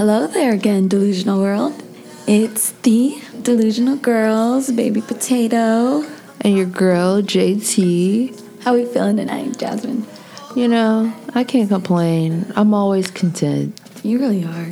Hello there again, delusional world. It's the delusional girls, baby potato. And your girl, JT. How we feeling tonight, Jasmine? You know, I can't complain. I'm always content. You really are.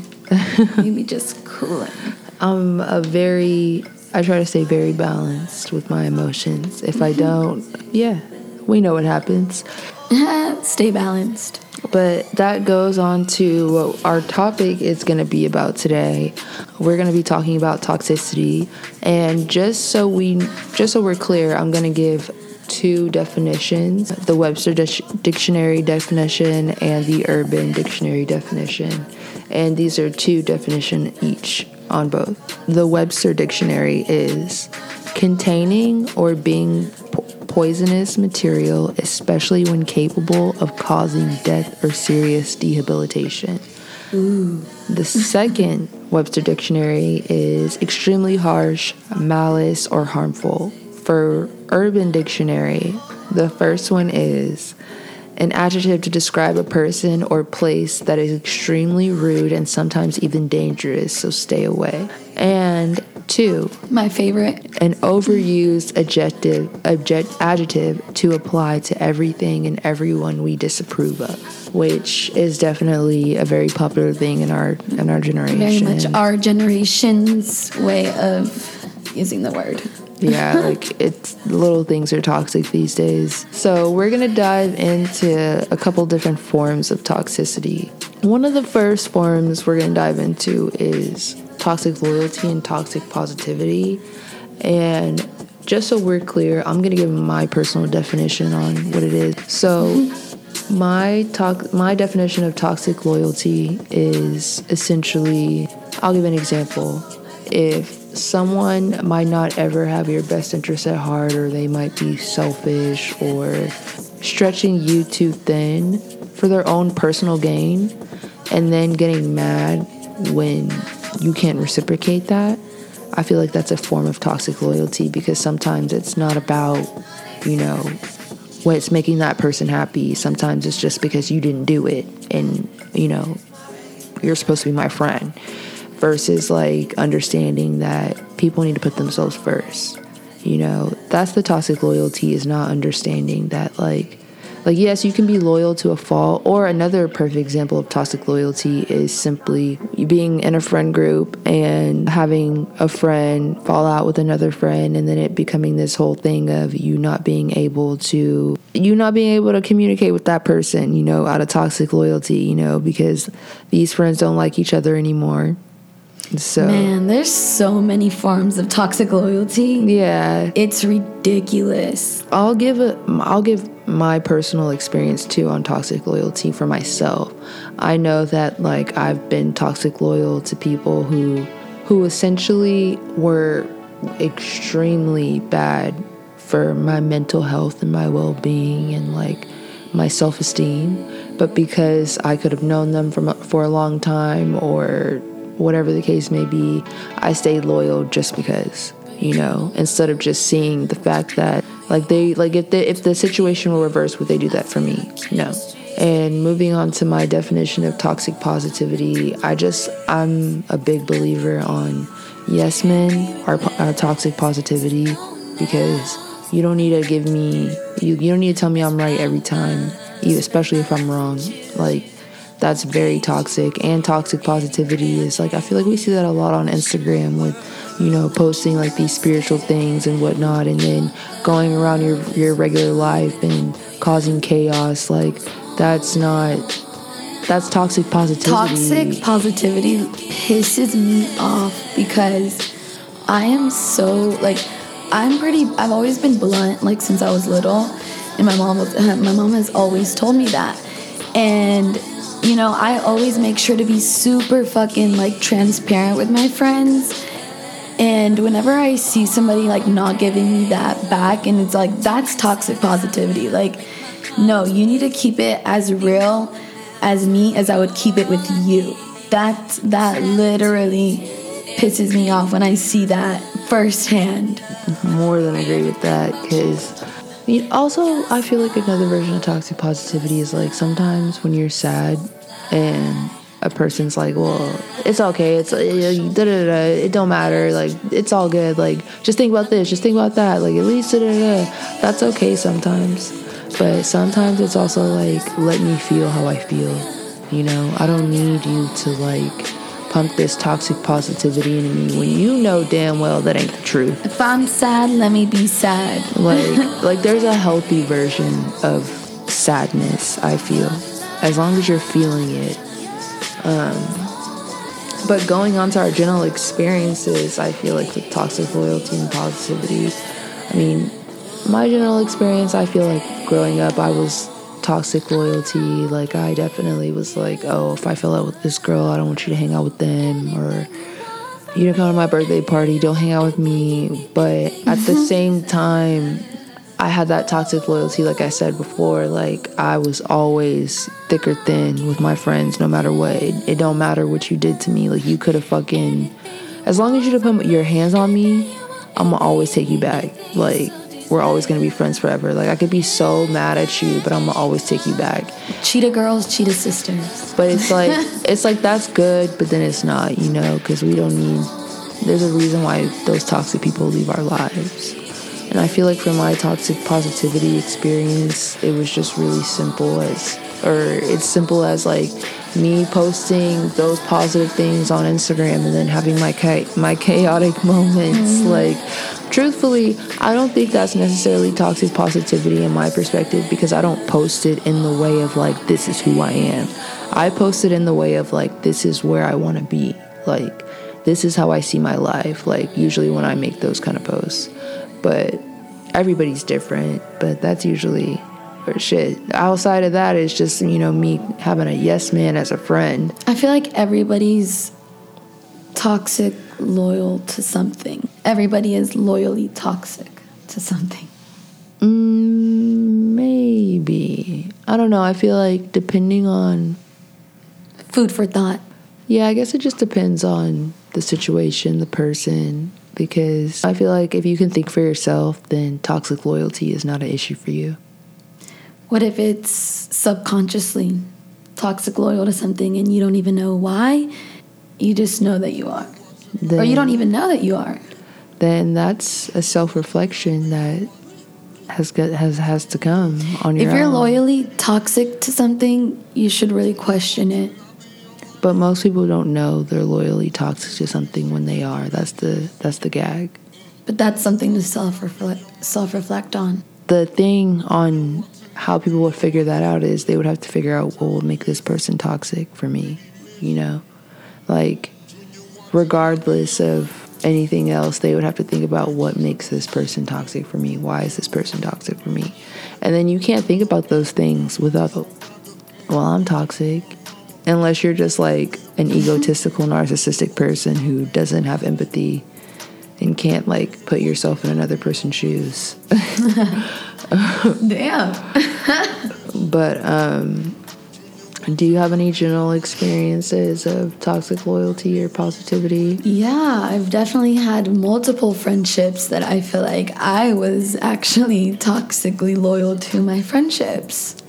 you be just cooling. I'm a very, I try to stay very balanced with my emotions. If I mm-hmm. don't, yeah, we know what happens. Stay balanced. But that goes on to what our topic is going to be about today. We're going to be talking about toxicity, and just so we, just so we're clear, I'm going to give two definitions: the Webster Dictionary definition and the Urban Dictionary definition. And these are two definition each on both. The Webster Dictionary is containing or being poisonous material, especially when capable of causing death or serious debilitation. Ooh. The second Webster Dictionary is extremely harsh, malice, or harmful. For Urban Dictionary, the first one is an adjective to describe a person or place that is extremely rude and sometimes even dangerous, so stay away. And two, my favorite, an overused adjective, object, adjective to apply to everything and everyone we disapprove of, which is definitely a very popular thing in our in our generation. Very much our generation's way of using the word yeah, like it's little things are toxic these days. So, we're going to dive into a couple different forms of toxicity. One of the first forms we're going to dive into is toxic loyalty and toxic positivity. And just so we're clear, I'm to give my personal definition on what it is. So, my talk my definition of toxic loyalty is essentially I'll give an example. If someone might not ever have your best interest at heart, or they might be selfish or stretching you too thin for their own personal gain, and then getting mad when you can't reciprocate that. I feel like that's a form of toxic loyalty because sometimes it's not about, you know, what's making that person happy. Sometimes it's just because you didn't do it and, you know, you're supposed to be my friend versus like understanding that people need to put themselves first. You know, that's the toxic loyalty is not understanding that like like yes, you can be loyal to a fault or another perfect example of toxic loyalty is simply being in a friend group and having a friend fall out with another friend and then it becoming this whole thing of you not being able to you not being able to communicate with that person, you know, out of toxic loyalty, you know, because these friends don't like each other anymore so Man, there's so many forms of toxic loyalty. Yeah. It's ridiculous. I'll give a I'll give my personal experience too on toxic loyalty for myself. I know that like I've been toxic loyal to people who who essentially were extremely bad for my mental health and my well-being and like my self-esteem but because I could have known them for for a long time or whatever the case may be, I stayed loyal just because, you know, instead of just seeing the fact that like they like if the if the situation were reversed, would they do that for me? No. And moving on to my definition of toxic positivity, I just I'm a big believer on yes men are, are toxic positivity because you don't need to give me you you don't need to tell me I'm right every time, especially if I'm wrong. Like that's very toxic and toxic positivity is like i feel like we see that a lot on instagram with you know posting like these spiritual things and whatnot and then going around your your regular life and causing chaos like that's not that's toxic positivity. Toxic positivity pisses me off because i am so like i'm pretty i've always been blunt like since i was little and my mom my mom has always told me that. And you know, I always make sure to be super fucking like transparent with my friends. And whenever I see somebody like not giving me that back, and it's like, that's toxic positivity. Like, no, you need to keep it as real as me as I would keep it with you. That, that literally pisses me off when I see that firsthand. More than agree with that because also, I feel like another version of toxic positivity is like sometimes when you're sad and a person's like, well, it's okay. It's uh, da da da. It don't matter. Like it's all good. Like just think about this. Just think about that. Like at least da da da. That's okay sometimes. But sometimes it's also like let me feel how I feel. You know, I don't need you to like pump this toxic positivity into me when you know damn well that ain't the truth. If I'm sad, let me be sad. Like like there's a healthy version of sadness, I feel. As long as you're feeling it. Um but going on to our general experiences, I feel like with toxic loyalty and positivity, I mean, my general experience, I feel like growing up, I was toxic loyalty. Like, I definitely was like, oh, if I fell out with this girl, I don't want you to hang out with them. Or, you didn't come to my birthday party, don't hang out with me. But at the mm-hmm. same time, I had that toxic loyalty, like I said before. Like, I was always thick or thin with my friends, no matter what. It, it don't matter what you did to me. Like, you could have fucking, as long as you put your hands on me, I'm gonna always take you back. Like, we're always gonna be friends forever. Like I could be so mad at you, but I'm gonna always take you back. Cheetah girls, cheetah sisters. But it's like it's like that's good, but then it's not, you know, because we don't need. There's a reason why those toxic people leave our lives. And I feel like for my toxic positivity experience, it was just really simple as, or it's simple as like me posting those positive things on Instagram and then having my cha- my chaotic moments. Mm-hmm. Like, truthfully, I don't think that's necessarily toxic positivity in my perspective because I don't post it in the way of like this is who I am. I post it in the way of like this is where I want to be. Like, this is how I see my life. Like, usually when I make those kind of posts but everybody's different. But that's usually or shit. Outside of that, it's just you know me having a yes man as a friend. I feel like everybody's toxic, loyal to something. Everybody is loyally toxic to something. Mm, maybe I don't know. I feel like depending on food for thought. Yeah, I guess it just depends on the situation, the person, because I feel like if you can think for yourself, then toxic loyalty is not an issue for you. What if it's subconsciously toxic loyal to something and you don't even know why? You just know that you are. Then, or you don't even know that you are. Then that's a self reflection that has got, has has to come on your If you're own. loyally toxic to something, you should really question it. But most people don't know they're loyally toxic to something when they are. That's the that's the gag. But that's something to self reflect self reflect on. The thing on how people would figure that out is they would have to figure out what will make this person toxic for me. You know, like regardless of anything else, they would have to think about what makes this person toxic for me. Why is this person toxic for me? And then you can't think about those things without, well, I'm toxic unless you're just like an egotistical narcissistic person who doesn't have empathy and can't like put yourself in another person's shoes damn but um do you have any general experiences of toxic loyalty or positivity? Yeah, I've definitely had multiple friendships that I feel like I was actually toxically loyal to my friendships.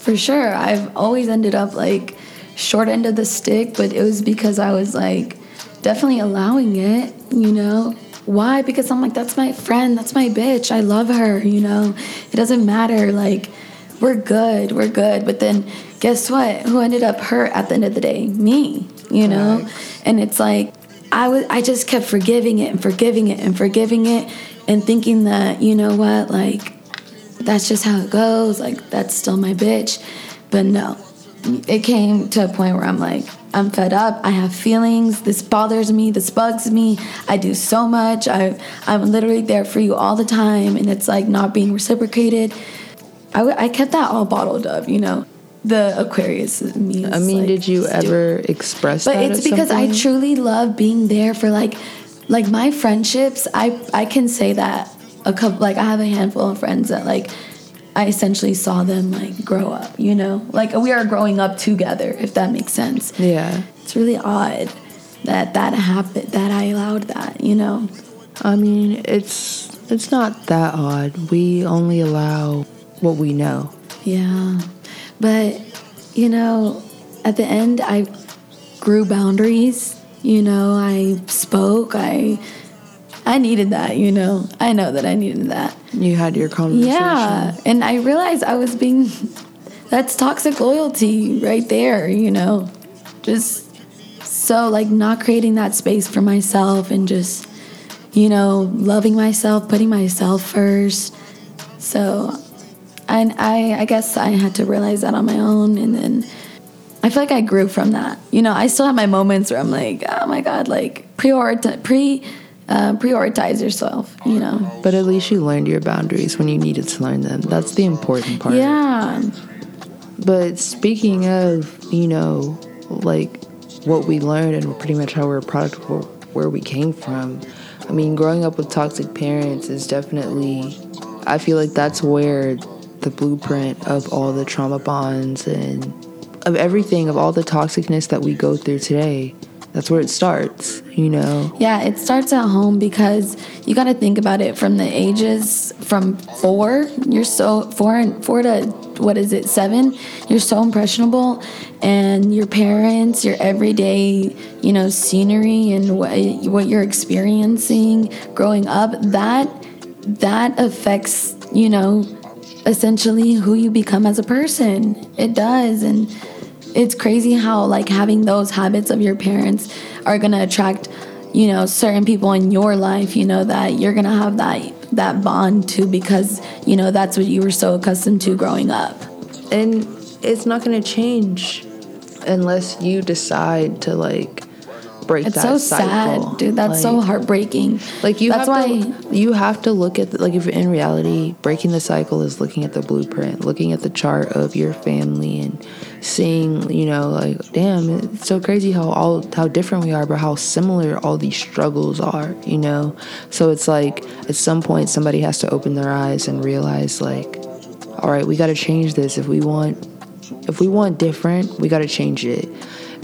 For sure. I've always ended up like short end of the stick, but it was because I was like definitely allowing it, you know? Why? Because I'm like, that's my friend, that's my bitch, I love her, you know? It doesn't matter, like, we're good, we're good. But then guess what? Who ended up hurt at the end of the day? Me, you know? Right. And it's like, I was I just kept forgiving it and forgiving it and forgiving it and thinking that, you know what, like that's just how it goes, like that's still my bitch. But no, it came to a point where I'm like, I'm fed up. I have feelings. This bothers me. This bugs me. I do so much. I, I'm literally there for you all the time, and it's like not being reciprocated. I, I kept that all bottled up, you know. The Aquarius me. I mean, like, did you ever express but that? it's because I truly love being there for like, like my friendships. I I can say that a couple. Like I have a handful of friends that like I essentially saw them like grow up, you know? Like we are growing up together, if that makes sense. Yeah. It's really odd that that happened, that I allowed that, you know? I mean, it's it's not that odd. We only allow what we know. Yeah. But you know, at the end I grew boundaries. You know, I spoke. I I needed that. You know, I know that I needed that. You had your conversation. Yeah, and I realized I was being. That's toxic loyalty right there. You know, just so like not creating that space for myself and just you know loving myself, putting myself first. So, and I I guess I had to realize that on my own, and then I feel like I grew from that. You know, I still have my moments where I'm like, oh my god, like prioritize pre. Uh, prioritize yourself, you know. But at least you learned your boundaries when you needed to learn them. That's the important part. Yeah. But speaking of, you know, like what we learned and pretty much how we're a product of where we came from, I mean, growing up with toxic parents is definitely, I feel like that's where the blueprint of all the trauma bonds and of everything, of all the toxicness that we go through today that's where it starts, you know? Yeah, it starts at home because you got to think about it from the ages from four, you're so four and four to what is it, seven? You're so impressionable, and your parents, your everyday, you know, scenery and what, what you're experiencing growing up, that that affects, you know, essentially who you become as a person. It does, and it's crazy how like having those habits of your parents are gonna attract you know certain people in your life you know that you're gonna have that that bond to because you know that's what you were so accustomed to growing up and it's not gonna change unless you decide to like break that cycle. it's so cycle. sad dude that's like, so heartbreaking like you that's have why to, you have to look at the, like if in reality breaking the cycle is looking at the blueprint looking at the chart of your family and seeing you know like damn it's so crazy how all how different we are but how similar all these struggles are you know so it's like at some point somebody has to open their eyes and realize like all right we got to change this if we want if we want different we got to change it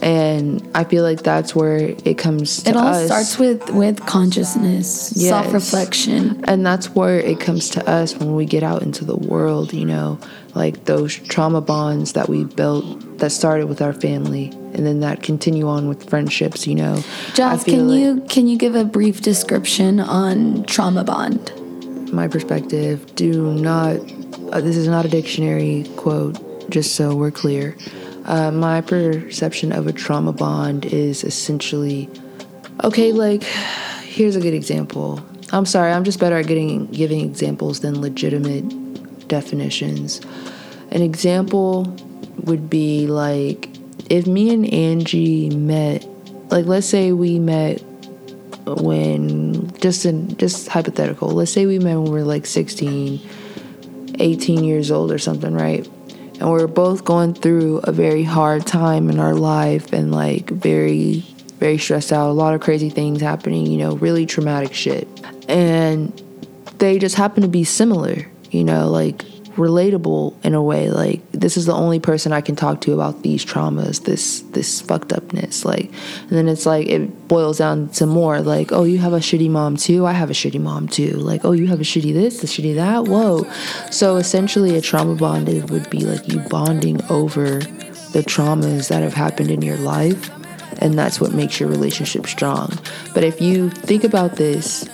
and I feel like that's where it comes to It all us. starts with with consciousness, Yes. self-reflection. and that's where it comes to us when we get out into the world you know like those trauma bonds that we built that started with our family and then that continue on with friendships you know? Joss, can like you can you give a brief description on trauma bond? my perspective do not uh, this is not a dictionary quote just so we're clear. Uh, my perception of a trauma bond is essentially okay like here's a good example. I'm sorry i'm just better at getting giving examples than legitimate definitions. An example would be like if me and angie met like let's say we met when just in just hypothetical let's say we met when we were like 16 18 years old or something right? And we're both going through a very hard time in our life and like very very stressed out a lot of crazy things happening you know really traumatic shit. And they just happen to be similar you know like relatable in a way like this is the only person i can talk to about these traumas this this fucked upness like and then it's like it boils down to more like oh you have a shitty mom too i have a shitty mom too like oh you have a shitty this a shitty that whoa. So essentially a trauma bonded would be like you bonding over the traumas that have happened in your life and that's what makes your relationship strong. But if you think about this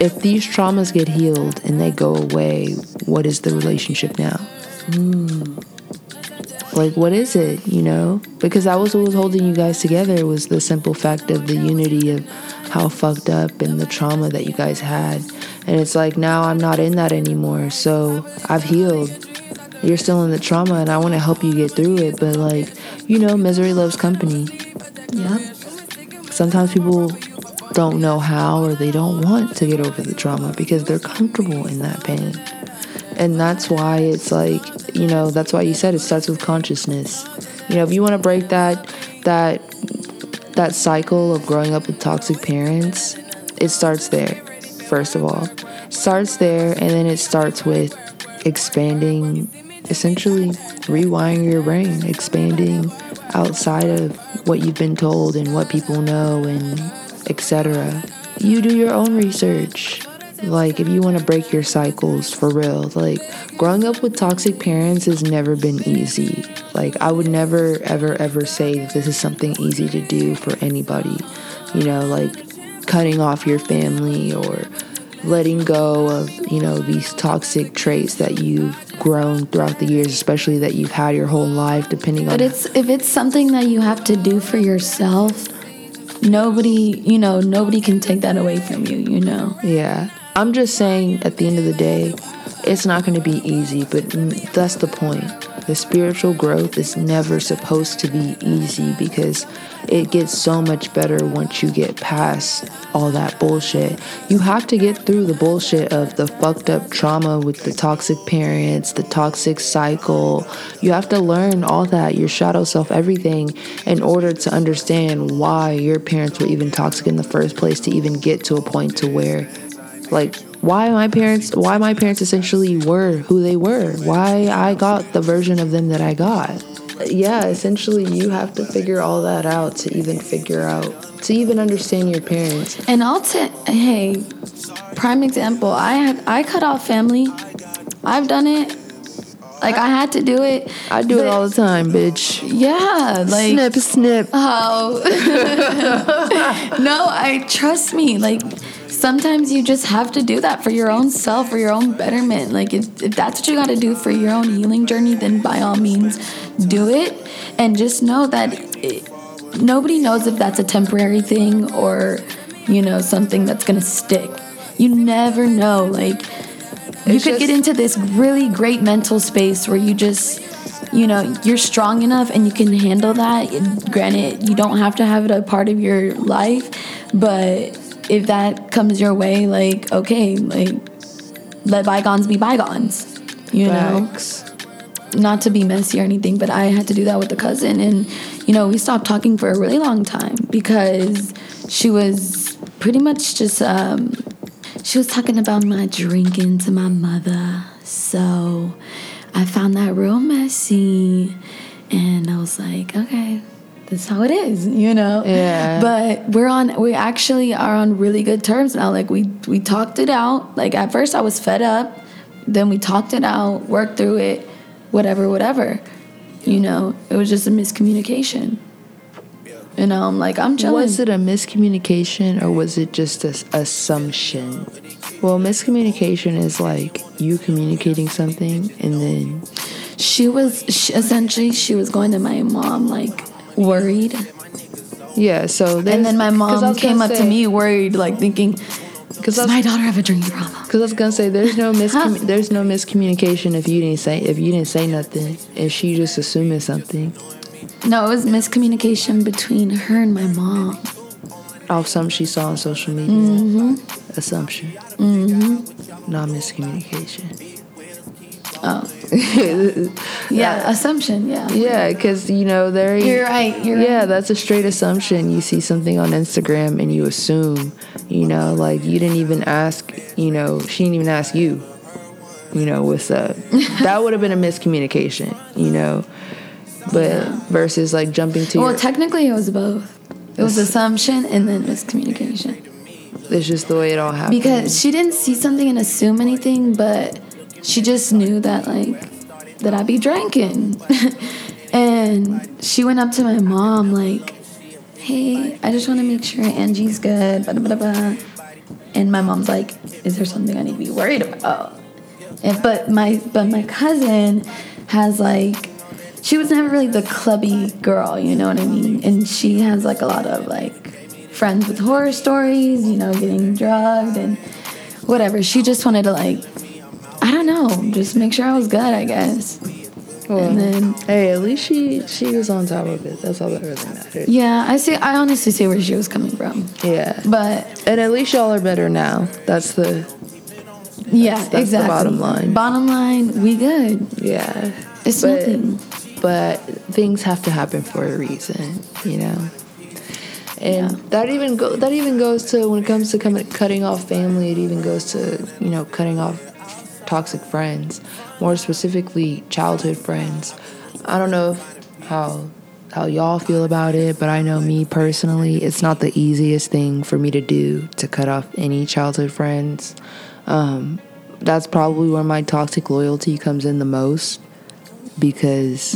if these traumas get healed and they go away, what is the relationship now? Hmm. Like, what is it, you know? Because that was what was holding you guys together was the simple fact of the unity of how fucked up and the trauma that you guys had. And it's like, now I'm not in that anymore. So I've healed. You're still in the trauma, and I want to help you get through it. But, like, you know, misery loves company. Yep. Sometimes people don't know how or they don't want to get over the trauma because they're comfortable in that pain. And that's why it's like, you know, that's why you said it starts with consciousness. You know, if you want to break that that that cycle of growing up with toxic parents, it starts there. First of all, starts there and then it starts with expanding essentially rewiring your brain, expanding outside of what you've been told and what people know and etc. You do your own research. like if you want to break your cycles for real like growing up with toxic parents has never been easy like i would never ever ever say that this is something easy to do for anybody you know like cutting off your family or letting go of you know these toxic traits that you've grown throughout the years especially that you've had your whole life depending But on But it's if it's something that you have to do for yourself, nobody, you know, nobody can take that away from you, you know. Yeah. I'm just saying at the end of the day, it's not going to be easy, but that's the point. The spiritual growth is never supposed to be easy because it gets so much better once you get past all that bullshit. You have to get through the bullshit of the fucked up trauma with the toxic parents, the toxic cycle. You have to learn all that, your shadow self, everything, in order to understand why your parents were even toxic in the first place to even get to a point to where like why my parents why my parents essentially were who they were why i got the version of them that i got yeah essentially you have to figure all that out to even figure out to even understand your parents And I'll t- hey, prime example. I had I cut off family. I've done it. Like I had to do it. i do it all the time bitch Yeah, like snip snip Oh. no, I trust me. Like sometimes you just have to do that for your own self, for your own betterment. Like if, if that's what you got to do for your own healing journey, then by all means do it. And just know that it, nobody knows if that's a temporary thing or, you know, something that's going to stick. You never know. Like you It's could get into this really great mental space where you just you know you're strong enough and you can handle that granted you don't have to have it a part of your life but if that comes your way like okay like let bygones be bygones you know not to be messy or anything, but I had to do that with a cousin. And, you know, we stopped talking for a really long time because she was pretty much just, um, she was talking about my drinking to my mother. So I found that real messy. And I was like, okay, that's how it is, you know? Yeah. But we're on, we actually are on really good terms now. Like, we, we talked it out. Like, at first I was fed up. Then we talked it out, worked through it, whatever, whatever. You know, it was just a miscommunication. You know, I'm like, I'm chilling. Was it a miscommunication or was it just an assumption? Well, miscommunication is like you communicating something and then She was she, essentially she was going to my mom like worried, yeah. So and then my mom came up to me. worried, like thinking, Because "Does my daughter have a drinking problem?" Because I was gonna say there's no miscommu- there's no miscommunication if you didn't say if you didn't say nothing if she just assuming something No, it was miscommunication between her and my mom. off something she saw on social media. Mm-hmm. Assumption. Mm-hmm. Not miscommunication. Oh, yeah, assumption. Yeah, Yeah, because you know there. you're right. You're yeah, right. that's a straight assumption. You see something on Instagram and you assume, you know, like you didn't even ask, you know, she didn't even ask you, you know, what's up. that would have been a miscommunication, you know. But versus like jumping to Well, your, technically, it was both. It was assumption and then miscommunication. it's just the way it all happened. because she didn't see something and assume anything, but she just knew that like that I'd be drinking, and she went up to my mom like, "Hey, I just want to make sure Angie's good." And my mom's like, "Is there something I need to be worried about?" And but my but my cousin has like. She was never really the clubby girl, you know what I mean? And she has like a lot of like friends with horror stories, you know, getting drugged and whatever. She just wanted to like, I don't know, just make sure I was good, I guess. Well, and then- hey, at least she she was on top of it. That's all that really matters. Yeah, I see. I honestly see where she was coming from, Yeah, but and at least y'all are better now. That's the yeah, that's the exactly. bottom line. Bottom line, we good. yeah. It's But- nothing. but things have to happen for a reason, you know. And Yeah. that even go that even goes to when it comes to coming, cutting off family. It even goes to you know cutting off toxic friends, more specifically childhood friends. I don't know if, how how y'all feel about it, but I know me personally, it's not the easiest thing for me to do to cut off any childhood friends. Um, that's probably where my toxic loyalty comes in the most because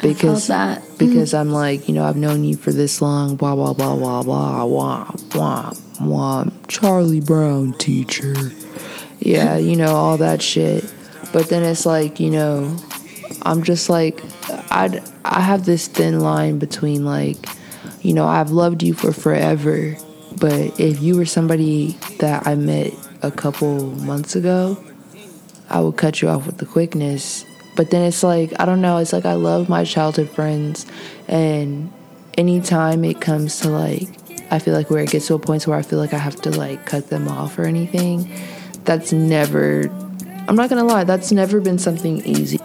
because that. because I'm like you know I've known you for this long blah blah blah blah blah blah blah blah Charlie Brown teacher yeah you know all that shit but then it's like you know I'm just like I I have this thin line between like you know I've loved you for forever but if you were somebody that I met a couple months ago I would cut you off with the quickness. But then it's like, I don't know, it's like I love my childhood friends and anytime it comes to like I feel like where it gets to a point where I feel like I have to like cut them off or anything, that's never I'm not gonna lie, that's never been something easy.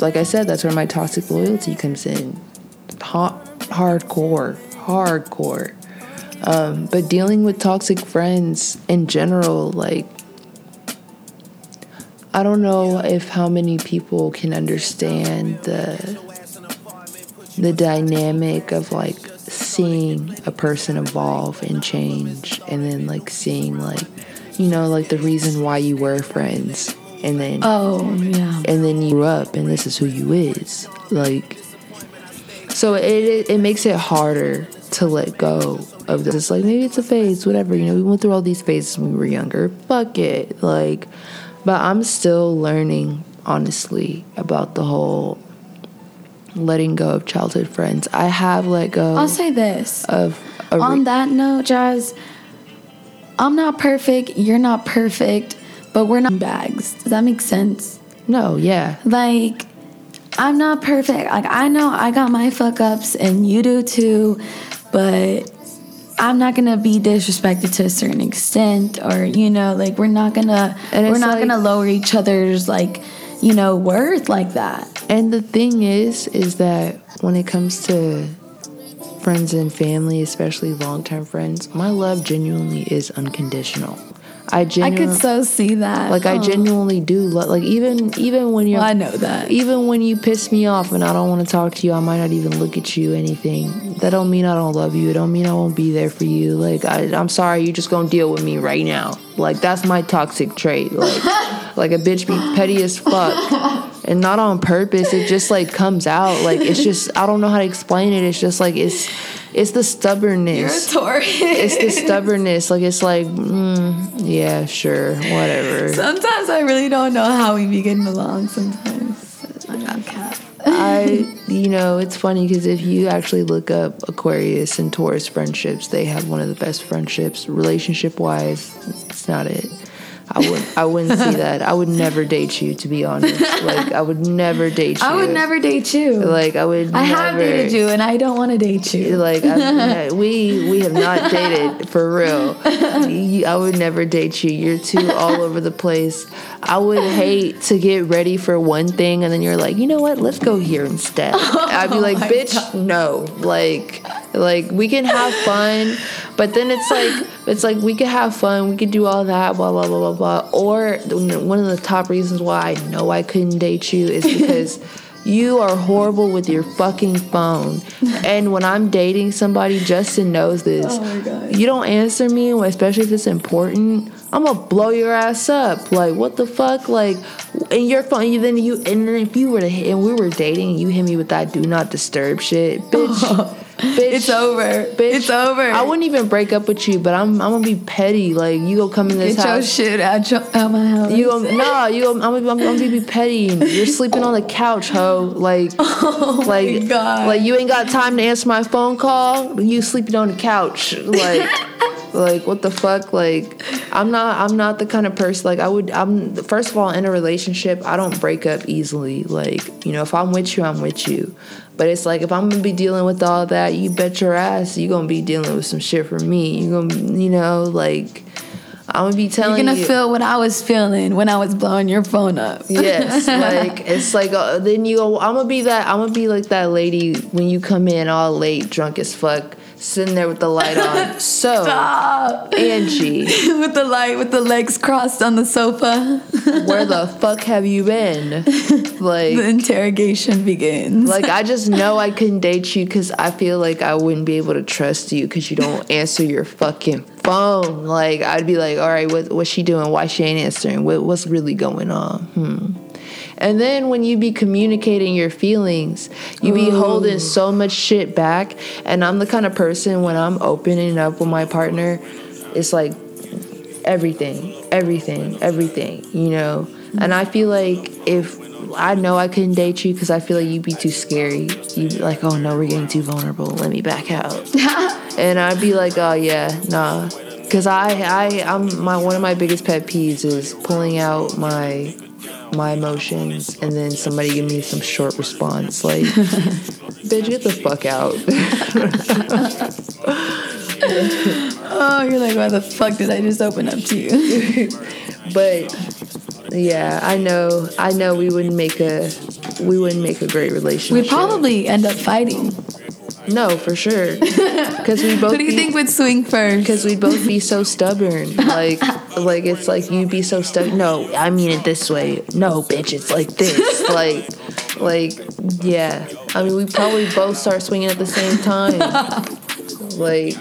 Like I said, that's where my toxic loyalty comes in. Hot, hardcore, hardcore. Um, but dealing with toxic friends in general, like I don't know if how many people can understand the the dynamic of like seeing a person evolve and change and then like seeing like you know like the reason why you were friends and then Oh yeah. and then you grew up and this is who you is like so it, it it makes it harder to let go of this it's like maybe it's a phase whatever you know we went through all these phases when we were younger fuck it like but i'm still learning honestly about the whole letting go of childhood friends i have let go I'll say this. of re- On that note, Jazz, I'm not perfect. You're not perfect, but we're not bags. Does that make sense? no yeah Like, I'm not perfect. Like, I know I got my fuck ups and you do too, but I'm not gonna be disrespected to a certain extent, or you know, like we're not gonna we're not like- gonna lower each other's like you know worth like that. And the thing is, is that when it comes to friends and family, especially long term friends, my love genuinely is unconditional. I genuinely, I could so see that. like, I Oh. genuinely do. lo- Like, even even when you're, Well, I know that. even when you piss me off and I don't want to talk to you, I might not even look at you. Anything that don't mean I don't love you. It don't mean I won't be there for you. Like, I, I'm sorry, you just gonna deal with me right now. Like, that's my toxic trait. Like, like a bitch be petty as fuck and not on purpose it just like comes out. Like it's just i don't know how to explain it. It's just like it's it's the stubbornness. Taurus. it's the stubbornness. Like it's like mm, yeah sure whatever. Sometimes I really don't know how we be getting along. Sometimes. I i you know it's funny because if you actually look up aquarius and taurus friendships they have one of the best friendships relationship wise it's not it I would I wouldn't see that. I would never date you to be honest. Like I would never date you. I would never date you. like I would I have never- dated you, and I don't want to date you. Like I, we we have not dated for real. I would never date you. You're too all over the place. I would hate to get ready for one thing and then you're like, you know what? Let's go here instead. Oh I'd be like, bitch, no. Like like we can have fun, but then it's like it's like we could have fun. We could do all that, blah blah blah blah blah. Or one of the top reasons why I know I couldn't date you is because. You are horrible with your fucking phone. And when I'm dating somebody, Justin knows this. Oh my God. You don't answer me, especially if it's important. I'm gonna blow your ass up. Like what the fuck? Like, and your phone. You then you and then if you were to hit, and we were dating, and you hit me with that do not disturb shit, bitch. bitch, It's over. Bitch, It's over. I wouldn't even break up with you, but I'm I'm gonna be petty. Like you go come in this Get your house. shit out, your, out my house. You go no, you go. I'm gonna, I'm gonna be petty, you're sleeping on the couch, ho. Like, oh like, Oh God. like you ain't got time to answer my phone call. You sleeping on the couch, like, like what the fuck? Like, I'm not, I'm not the kind of person. Like, I would, I'm first of all in a relationship, I don't break up easily. Like, you know, if I'm with you, I'm with you. But it's like if I'm gonna be dealing with all that, you bet your ass you're gonna be dealing with some shit from me. You're gonna, you know, like. I'm gonna be telling You're gonna you. feel what I was feeling when I was blowing your phone up. Yes, like it's like uh, then you go. I'm gonna be that. I'm gonna be like that lady when you come in all late, drunk as fuck, sitting there with the light on. So Stop. Angie, with the light, with the legs crossed on the sofa. where the fuck have you been? Like, the interrogation begins. like I just know I couldn't date you because I feel like I wouldn't be able to trust you because you don't answer your fucking phone. Like I'd be like, all right, what what's she doing? Why she ain't answering? What, what's really going on? Hmm. And then when you be communicating your feelings, you be holding so much shit back. And I'm the kind of person when I'm opening up with my partner, it's like everything, everything, everything, you know. And I feel like if I know I couldn't date you because I feel like you'd be too scary. You'd be like, oh no, we're getting too vulnerable. Let me back out. and I'd be like, oh yeah, nah. Cause I, I, I'm my one of my biggest pet peeves is pulling out my my emotions and then somebody give me some short response like, bitch, get the fuck out. Oh, you're like, why the fuck did I just open up to you? but yeah, I know, I know we wouldn't make a we wouldn't make a great relationship. We'd probably end up fighting. No for sure because we both Who do you be- think would swing first? because we'd both be so stubborn. Like, like it's like you'd be so stubborn. No, I mean it this way. No, bitch, it's like this. like, like, yeah. I mean, we probably both start swinging at the same time. like,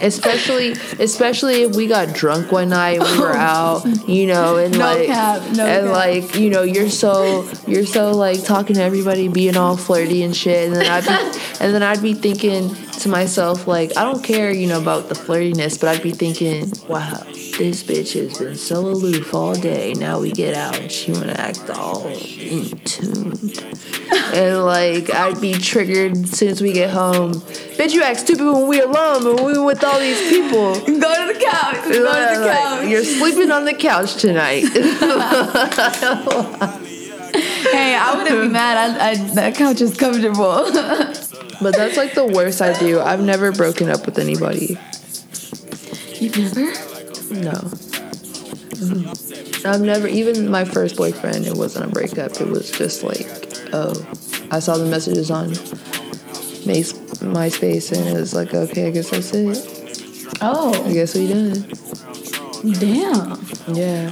especially, especially if we got drunk one night, we were out, you know, and No like, cap, no and cap. like, you know, you're so, you're so like talking to everybody, being all flirty and shit, and then I'd be, and then I'd be thinking to myself, like, I don't care, you know, about the flirtiness, but I'd be thinking, wow, this bitch has been so aloof all day. Now we get out and she wanna act all in tuned. And like I'd be triggered as soon as we get home. Bitch, you act stupid when we alone, but when we with all these people. Go to the couch. Go to the Like. You're sleeping on the couch tonight. hey, I wouldn't be mad. I, I, that couch is comfortable. But that's like the worst I do. I've never broken up with anybody. You've never? No. Mm-hmm. I've never, even my first boyfriend, it wasn't a breakup. It was just like, oh, I saw the messages on MySpace and it was like, okay, I guess that's it. Oh. I guess we done. damn. Yeah.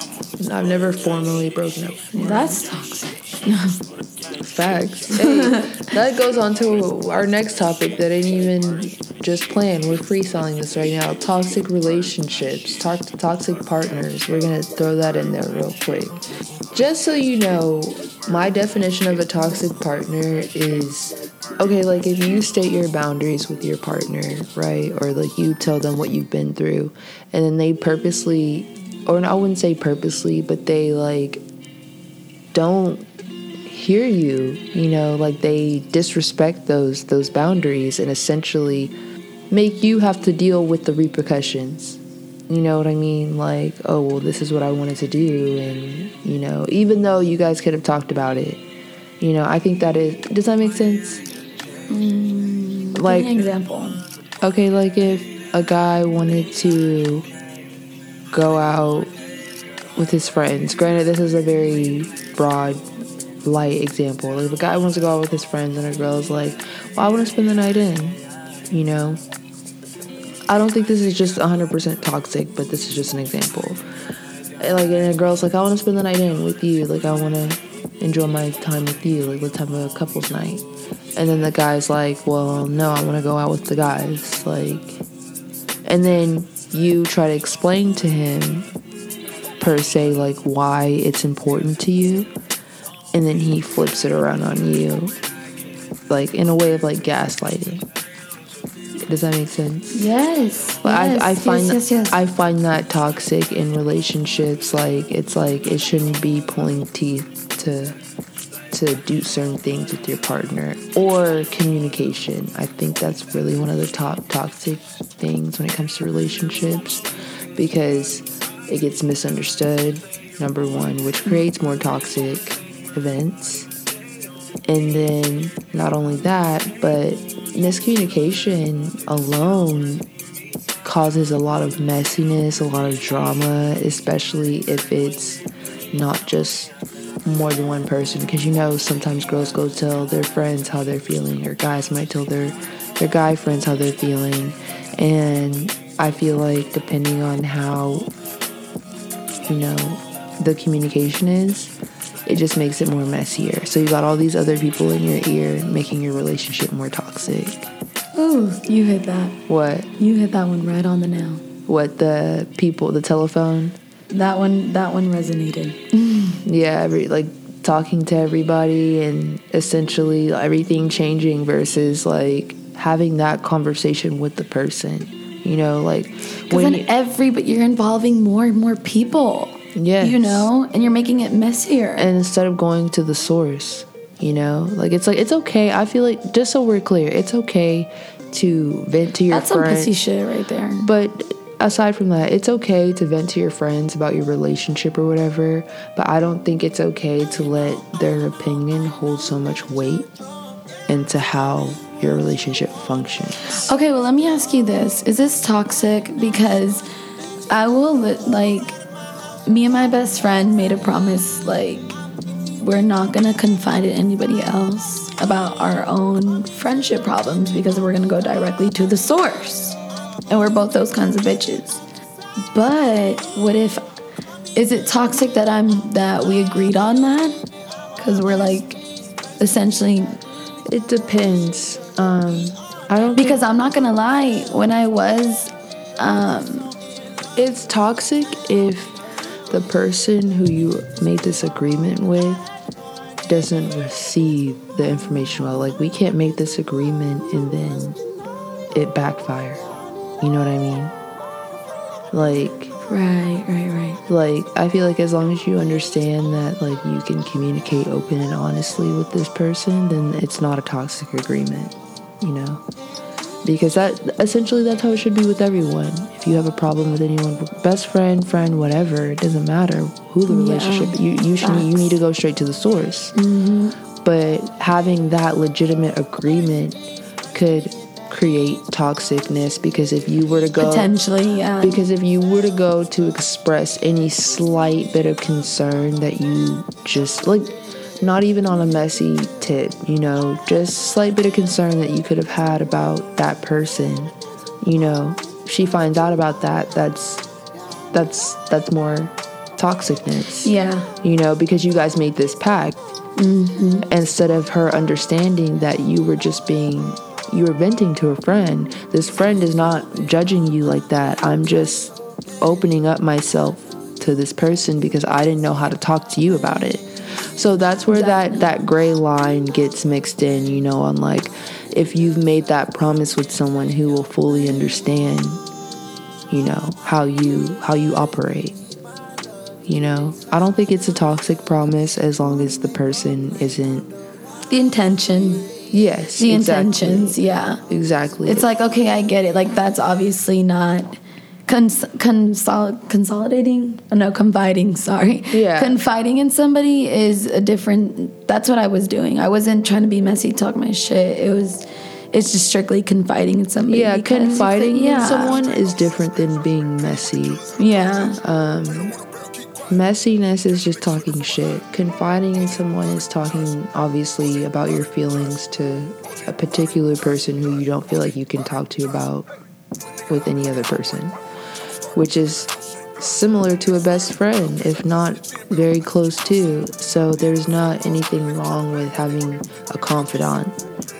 I've never formally broken up. That's toxic. Facts. Hey, that goes on to our next topic that ain't even just planned. We're freestyling this right now. Toxic relationships, to- toxic partners. We're gonna throw that in there real quick. Just so you know, my definition of a toxic partner is okay, like if you state your boundaries with your partner, right? Or like you tell them what you've been through, and then they purposely, or I wouldn't say purposely, but they like don't hear you you know like they disrespect those those boundaries and essentially make you have to deal with the repercussions. You know what i mean? Like oh well this is what i wanted to do and you know even though you guys could have talked about it you know i think that is does that make sense? Mm, like an example. okay like if a guy wanted to go out with his friends granted this is a very broad light example. If a guy wants to go out with his friends and a girl is like well i want to spend the night in? You know? I don't think this is just 100% toxic but this is just an example. Like and a girl's like i want to spend the night in with you. Like i want to enjoy my time with you. Like let's have a couples night. And then the guy's like well no i want to go out with the guys. Like and then you try to explain to him per se like why it's important to you and then he flips it around on you like in a way of like gaslighting does that make sense Yes. but yes, I, I find yes, yes, yes. I find that toxic in relationships. Like it's like it shouldn't be pulling teeth to to do certain things with your partner or communication. I think that's really one of the top toxic things when it comes to relationships because it gets misunderstood. Number one, which creates more toxic events. And then not only that, but miscommunication alone causes a lot of messiness, a lot of drama, especially if it's not just more than one person. Because you know, sometimes girls go tell their friends how they're feeling, or guys might tell their their guy friends how they're feeling, and I feel like depending on how you know the communication is, it just makes it more messier. So you got all these other people in your ear making your relationship more toxic. Ooh, you hit that. What? You hit that one right on the nail. what the people, the telephone. That one, that one resonated. Yeah, every like talking to everybody and essentially everything changing versus like having that conversation with the person. You know, like Because then every, but you're involving more and more people. Yes. You know, and you're making it messier. and instead of going to the source you know like it's like it's okay i feel like just so we're clear it's okay to vent to your friends. That's some pussy shit right there. but aside from that it's okay to vent to your friends about your relationship or whatever but i don't think it's okay to let their opinion hold so much weight into how your relationship functions Okay, well, let me ask you this: Is this toxic? Because I will li- like me and my best friend made a promise like we're not gonna confide in anybody else about our own friendship problems because we're gonna go directly to the source, and we're both those kinds of bitches. But what if? Is it toxic that I'm that we agreed on that? Because we're like essentially it depends um i don't because I'm not gonna lie, when I was It's toxic if the person who you made this agreement with doesn't receive the information well. Like, we can't make this agreement and then it backfire. You know what I mean? Like, right, right, right. like I feel like as long as you understand that like you can communicate open and honestly with this person, then it's not a toxic agreement, you know? Because that essentially that's how it should be with everyone. If you have a problem with anyone, best friend, friend, whatever, it doesn't matter who the relationship. You you should you need to go straight to the source. Mm-hmm. But having that legitimate agreement could create toxicness because if you were to go Potentially, yeah. because if you were to go to express any slight bit of concern that you just like, not even on a messy tip, you know, just slight bit of concern that you could have had about that person, you know, she finds out about that. That's that's that's more toxicness yeah. you know, because you guys made this pact. Mm-hmm. Instead of her understanding that you were just being, you were venting to a friend. This friend is not judging you like that. I'm just opening up myself to this person because I didn't know how to talk to you about it. So that's where that that gray line gets mixed in, you know, on like if you've made that promise with someone who will fully understand, you know, how you how you operate. You know, I don't think it's a toxic promise as long as the person isn't. The intention, Yes, the exactly. intentions, yeah. Exactly. It's like, okay, I get it. Like, that's obviously not cons- consol- consolidating. Oh, no, confiding, sorry. Yeah. Confiding in somebody is a different, that's what I was doing. I wasn't trying to be messy, talk my shit. It was, it's just strictly confiding in somebody. yeah, confiding they- in someone is different than being messy. Yeah. um Messiness is just talking shit. Confiding in someone is talking, obviously, about your feelings to a particular person who you don't feel like you can talk to about with any other person, which is similar to a best friend, if not very close to. So there's not anything wrong with having a confidant.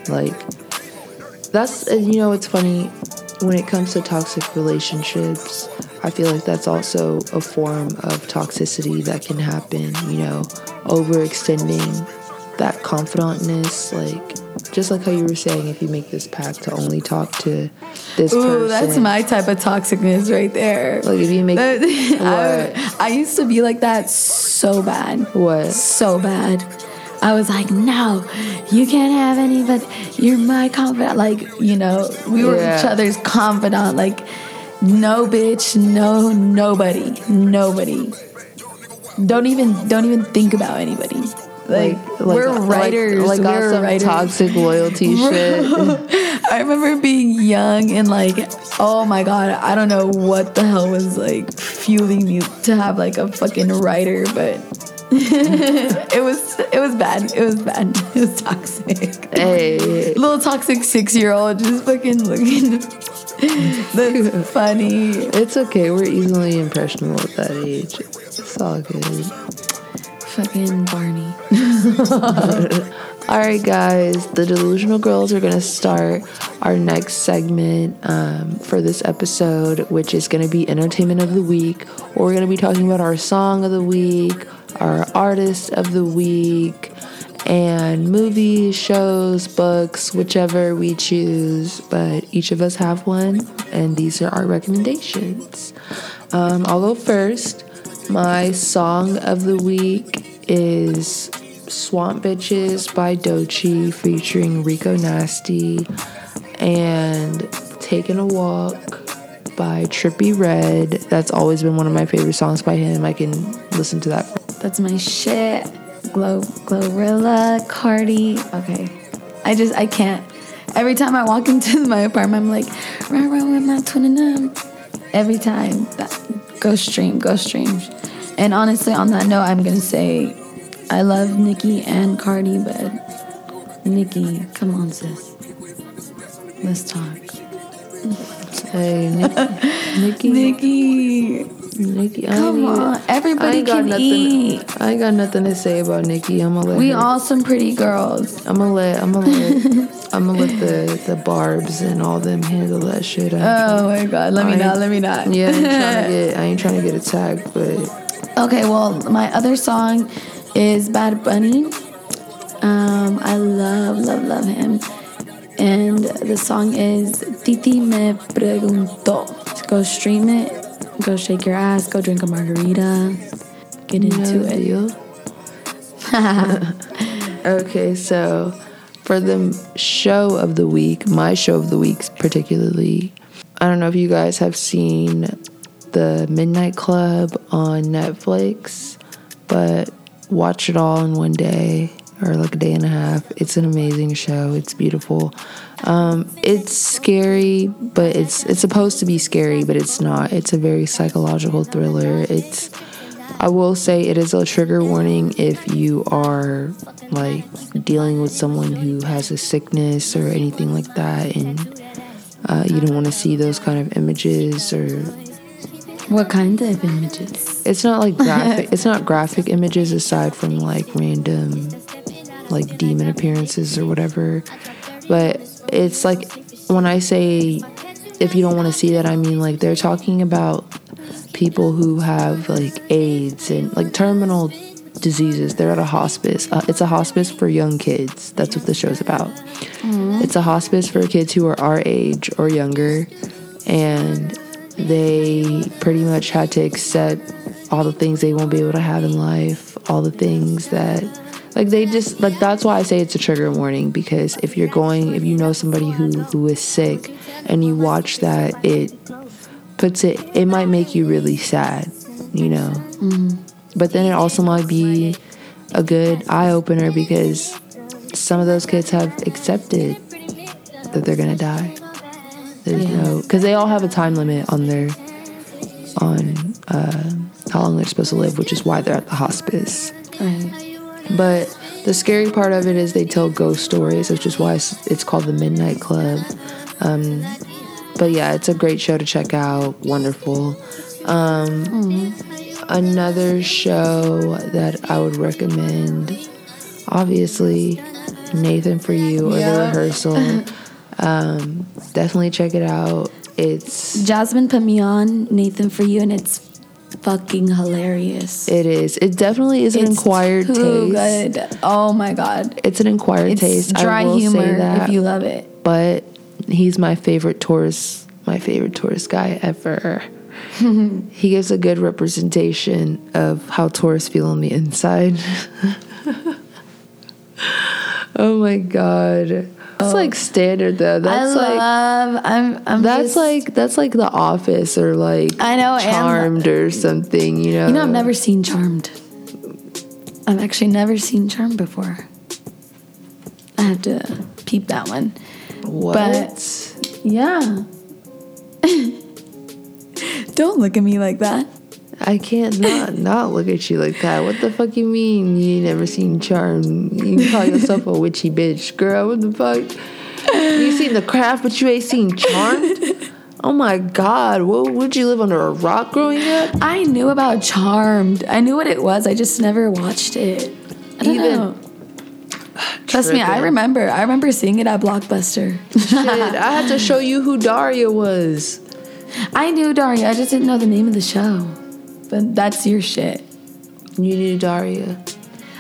Like, that's, you know, it's funny when it comes to toxic relationships. I feel like that's also a form of toxicity that can happen, you know, overextending that confidantness. Like, just like how you were saying, if you make this pact to only talk to this Ooh, person. that's my type of toxicness right there. Like, if you make. I, what? I used to be like that so bad. What? So bad. I was like, no, you can't have any, but you're my confidant. Like, you know, we were Yeah. each other's confidant. Like, no bitch, no nobody, nobody. Don't even, don't even think about anybody. Like, we're writers. Like, like we're writers. toxic loyalty shit. I remember being young and like, oh my god, I don't know what the hell was like fueling me to have like a fucking writer, but it was it was bad. It was bad. It was toxic. Hey, Little toxic six year old just fucking looking. That's funny. it's okay. We're easily impressionable at that age. It's all good. Fucking Barney. All right, guys, the Delusional Girls are to start our next segment um, for this episode, which is to be Entertainment of the Week. We're to be talking about our song of the week, our artist of the week, and movies, shows, books, whichever we choose. But each of us have one, and these are our recommendations. Um, I'll go first. My song of the week is Swamp Bitches by Doechii featuring Rico Nasty and Taking a Walk by Trippie Redd. That's always been one of my favorite songs by him. I can listen to that. That's my shit. Glow, Glorilla, Cardi. Okay. I just, I can't. Every time I walk into my apartment, I'm like, rah, rah, with my twin and them. Every time. That, go stream, go stream. And honestly, on that note, I'm gonna say I love Nicki and Cardi, but Nicki, come on, sis. Let's talk. Hey, Nicki. Nicki. Nicki, Nicki. I come on. Everybody can nothing. eat. I ain't got nothing to say about Nicki. I'm gonna let We her- all some pretty girls. I'm gonna let. I'm gonna let. I'm gonna let the the barbs and all them handle that shit. I- Oh my god, let me not, let me not. Yeah, I ain't trying to get. I ain't trying to get attacked, but Okay, well, my other song is Bad Bunny. Um, I love, love, love him. And the song is Titi Me Preguntó. Go stream it. Go shake your ass. Go drink a margarita. Get into no it. okay, so for the show of the week, my show of the week particularly, I don't know if you guys have seen the Midnight Club on Netflix, but watch it all in one day or like a day and a half. It's an amazing show. It's beautiful. Um, it's scary, but it's it's supposed to be scary, but it's not. It's a very psychological thriller. It's I will say it is a trigger warning if you are like dealing with someone who has a sickness or anything like that, and uh, you don't want to see those kind of images or What kind of images? it's not like graphic. it's not graphic images aside from like random like demon appearances or whatever. But it's like when I say if you don't want to see that, I mean like they're talking about people who have like AIDS and like terminal diseases. They're at a hospice. Uh, it's a hospice for young kids. That's what the show's about. It's a hospice for kids who are our age or younger, and they pretty much had to accept all the things they won't be able to have in life, all the things that like they just like that's why I say it's a trigger warning because if you're going if you know somebody who who is sick and you watch that it puts it it might make you really sad, you know. But then it also might be a good eye opener because some of those kids have accepted that they're gonna die. There's Yeah. no because they all have a time limit on their on uh, how long they're supposed to live, which is why they're at the hospice. Right. But the scary part of it is they tell ghost stories, which is why it's, it's called the Midnight Club. Um, but yeah, it's a great show to check out. Wonderful. Um, Another show that I would recommend, obviously, Nathan for You or The Rehearsal. um, definitely check it out. It's Jasmine put me on Nathan for you, and it's fucking hilarious. it is it definitely is an It's acquired too taste. good. Oh my god. It's an acquired It's taste. dry I will humor say that. if you love it. but he's my favorite tourist my favorite tourist guy ever he gives a good representation of how tourists feel on the inside oh my god it's like oh. standard though that's I like love. I'm. I'm. that's just- like that's like the office or like I know, and- charmed or uh, something you know You know, I've never seen Charmed. I've actually never seen Charmed before. I have to peep that one. what but- Yeah. Don't look at me like that. I can't not not look at you like that. What the fuck you mean you ain't never seen Charm? You call yourself a witchy bitch, girl. What the fuck? You seen the craft, but you ain't seen Charmed. Oh my god, what would you live under a rock growing up? I knew about Charmed. I knew what it was. I just never watched it. I don't Even- know. Trust me, I remember. I remember seeing it at Blockbuster. Shit, I had to show you who Daria was. I knew Daria. I just didn't know the name of the show. But that's your shit. You knew Daria.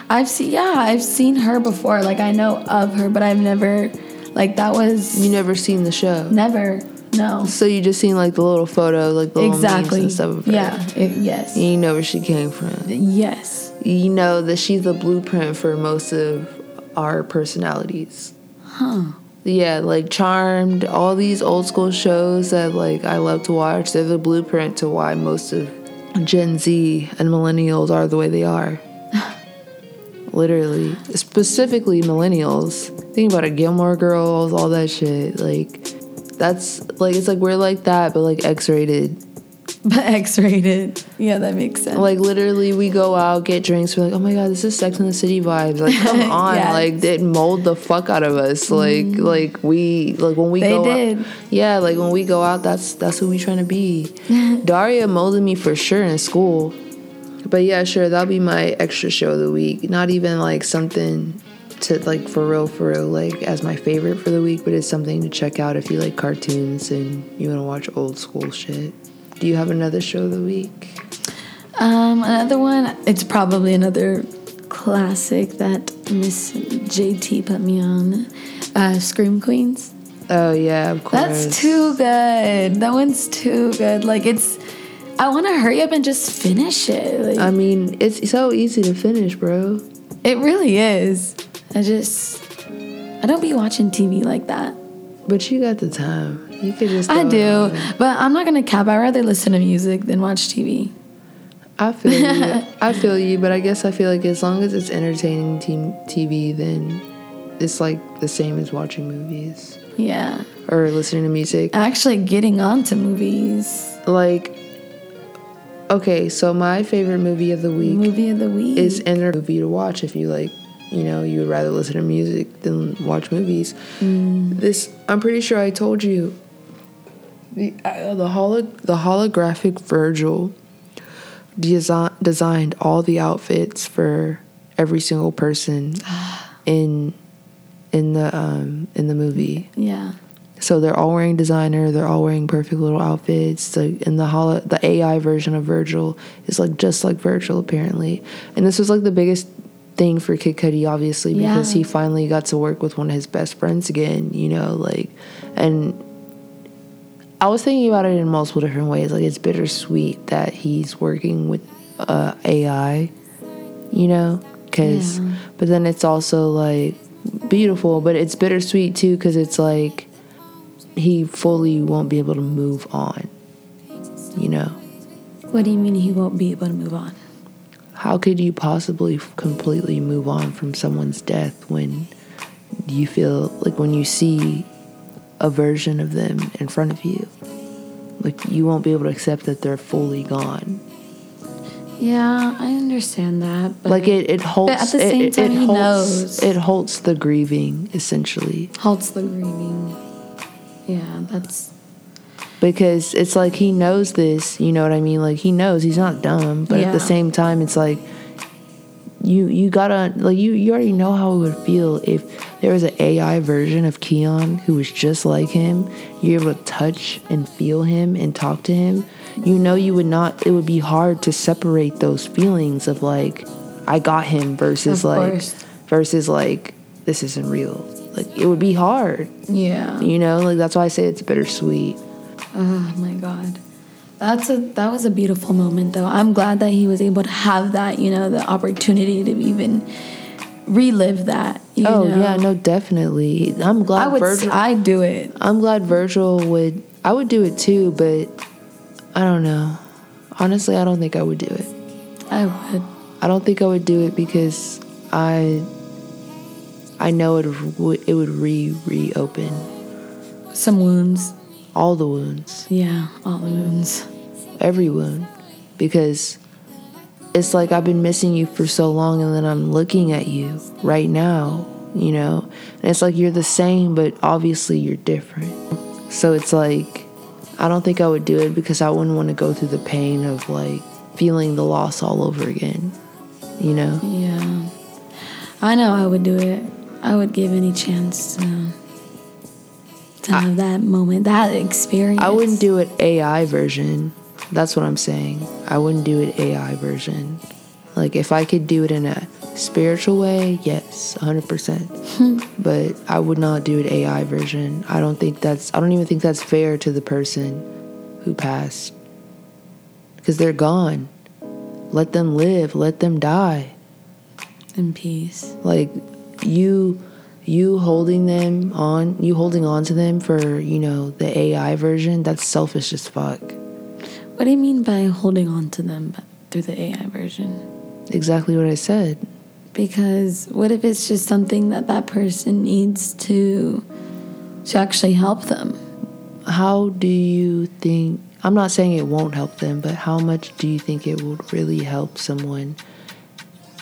I've seen yeah, I've seen her before. Like I know of her, but I've never like that was You never seen the show. never. No. So you just seen like the little photo, like the little memes Exactly. and stuff of her. Yeah. it- yes. You know where she came from. Yes. You know that she's the blueprint for most of our personalities. Huh. Yeah, like Charmed, all these old school shows that like I love to watch, they're the blueprint to why most of Gen Z and millennials are the way they are. Literally, specifically millennials. Think about it, Gilmore Girls, all that shit. Like, that's like it's like we're like that, but like X-rated. But X-rated. Yeah, that makes sense. Like literally, we go out, get drinks. We're like, oh my god, this is Sex in the City vibes. Like, come on, Yes. like it mold the fuck out of us. Like, mm-hmm. like we like when we They go. did. Out, yeah, like when we go out, that's that's who we trying to be. Daria molded me for sure in school. But yeah, sure, that'll be my extra show of the week. Not even like something to like for real, for real, like as my favorite for the week, but it's something to check out if you like cartoons and you want to watch old school shit. Do you have another show of the week? Um, another one. It's probably another classic that Miss JT put me on. Uh, Scream Queens. Oh yeah, of course. That's too good. That one's too good. Like it's. I want to hurry up and just finish it. Like, I mean, it's so easy to finish, bro. it really is. I just. I don't be watching TV like that. But you got the time. You could just. I do, but I'm not gonna cap. I'd rather listen to music than watch TV. I feel you. I feel you, but I guess I feel like as long as it's entertaining TV, then it's like the same as watching movies Yeah, or listening to music. actually getting on to movies. Like, okay, so my favorite movie of the week Movie of the week. is enter movie to watch if you like you know you would rather listen to music than watch movies mm. this i'm pretty sure i told you the uh, the holo- the holographic virgil desi- designed all the outfits for every single person in in the um in the movie yeah. so they're all wearing designer. They're all wearing perfect little outfits. The and the holo, the AI version of Virgil is like just like Virgil apparently. And this was like the biggest thing for Kid Cudi, obviously, because Yeah. he finally got to work with one of his best friends again. You know, like, and I was thinking about it in multiple different ways. Like it's bittersweet that he's working with uh, AI. You know, because Yeah. but then it's also like beautiful, but it's bittersweet too because it's like he fully won't be able to move on. You know, What do you mean he won't be able to move on? how could you possibly completely move on from someone's death when you feel like when you see a version of them in front of you? Like you won't be able to accept that they're fully gone. Yeah, I understand that. But Like it, it halts. at the it- same it, time, it he halts, knows. It halts the grieving essentially. halts the grieving. Yeah, that's because it's like he knows this you know what i mean like he knows he's not dumb but at the same time it's like you you gotta like you you already know how it would feel if there was an ai version of keon who was just like him you're able to touch and feel him and talk to him you know you would not it would be hard to separate those feelings of like i got him versus Of like course. versus like this isn't real like it would be hard yeah. you know like that's why i say it's bittersweet Oh my god. That's a that was a beautiful moment though. I'm glad that he was able to have that, you know, the opportunity to even relive that. Oh know? yeah, no, definitely. I'm glad I would Virgil. I'd do it. I'm glad Virgil would. I would do it too, but I don't know. Honestly, I don't think I would do it. I would. I don't think I would do it because I. I know it would it would re reopen Some wounds. all the wounds, Yeah, all the wounds. every wound, because it's like I've been missing you for so long, and then I'm looking at you right now, you know, and it's like you're the same, but obviously you're different. So it's like I don't think I would do it because I wouldn't want to go through the pain of like feeling the loss all over again. You know? Yeah. I know I would do it. I would give any chance uh, to, to have that moment, that experience. I wouldn't do it AI version. That's what I'm saying. I wouldn't do it AI version. Like if I could do it in a spiritual way, yes, 100%. Hmm. but I would not do it AI version. I don't think that's I don't even think that's fair to the person who passed. Cuz they're gone. Let them live, let them die. in peace. Like you you holding them on, you holding on to them for, you know, the AI version, that's selfish as fuck. What do you mean by holding on to them through the AI version? Exactly what I said. Because what if it's just something that that person needs to to actually help them? How do you think? I'm not saying it won't help them, but how much do you think it would really help someone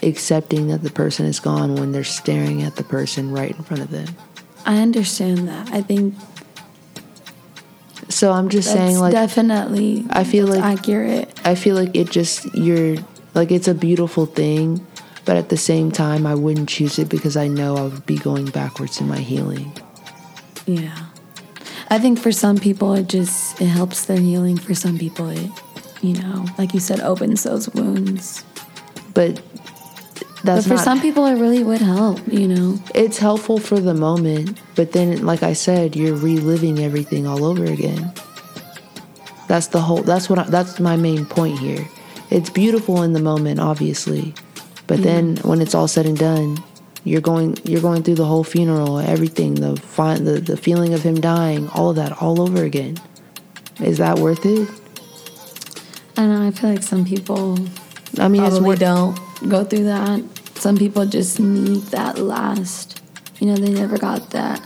accepting that the person is gone when they're staring at the person right in front of them? I understand that. I think So I'm just that's saying, like, definitely I feel like- accurate. I feel like it just, you're, like, it's a beautiful thing, but at the same time, I wouldn't choose it because I know I would be going backwards in my healing. Yeah. I think for some people it just it helps their healing. For some people it you know, like you said, opens those wounds. But But for not, some people it really would help, you know. it's helpful for the moment, but then, like I said, you're reliving everything all over again. That's the whole. That's what. I, that's my main point here. It's beautiful in the moment, obviously, but then when it's all said and done, you're going. You're going through the whole funeral, everything, the fi- the the feeling of him dying, all of that, all over again. Is that worth it? I don't know, I feel like some people I mean, it's worth. don't go through that. Some people just need that last you know, they never got that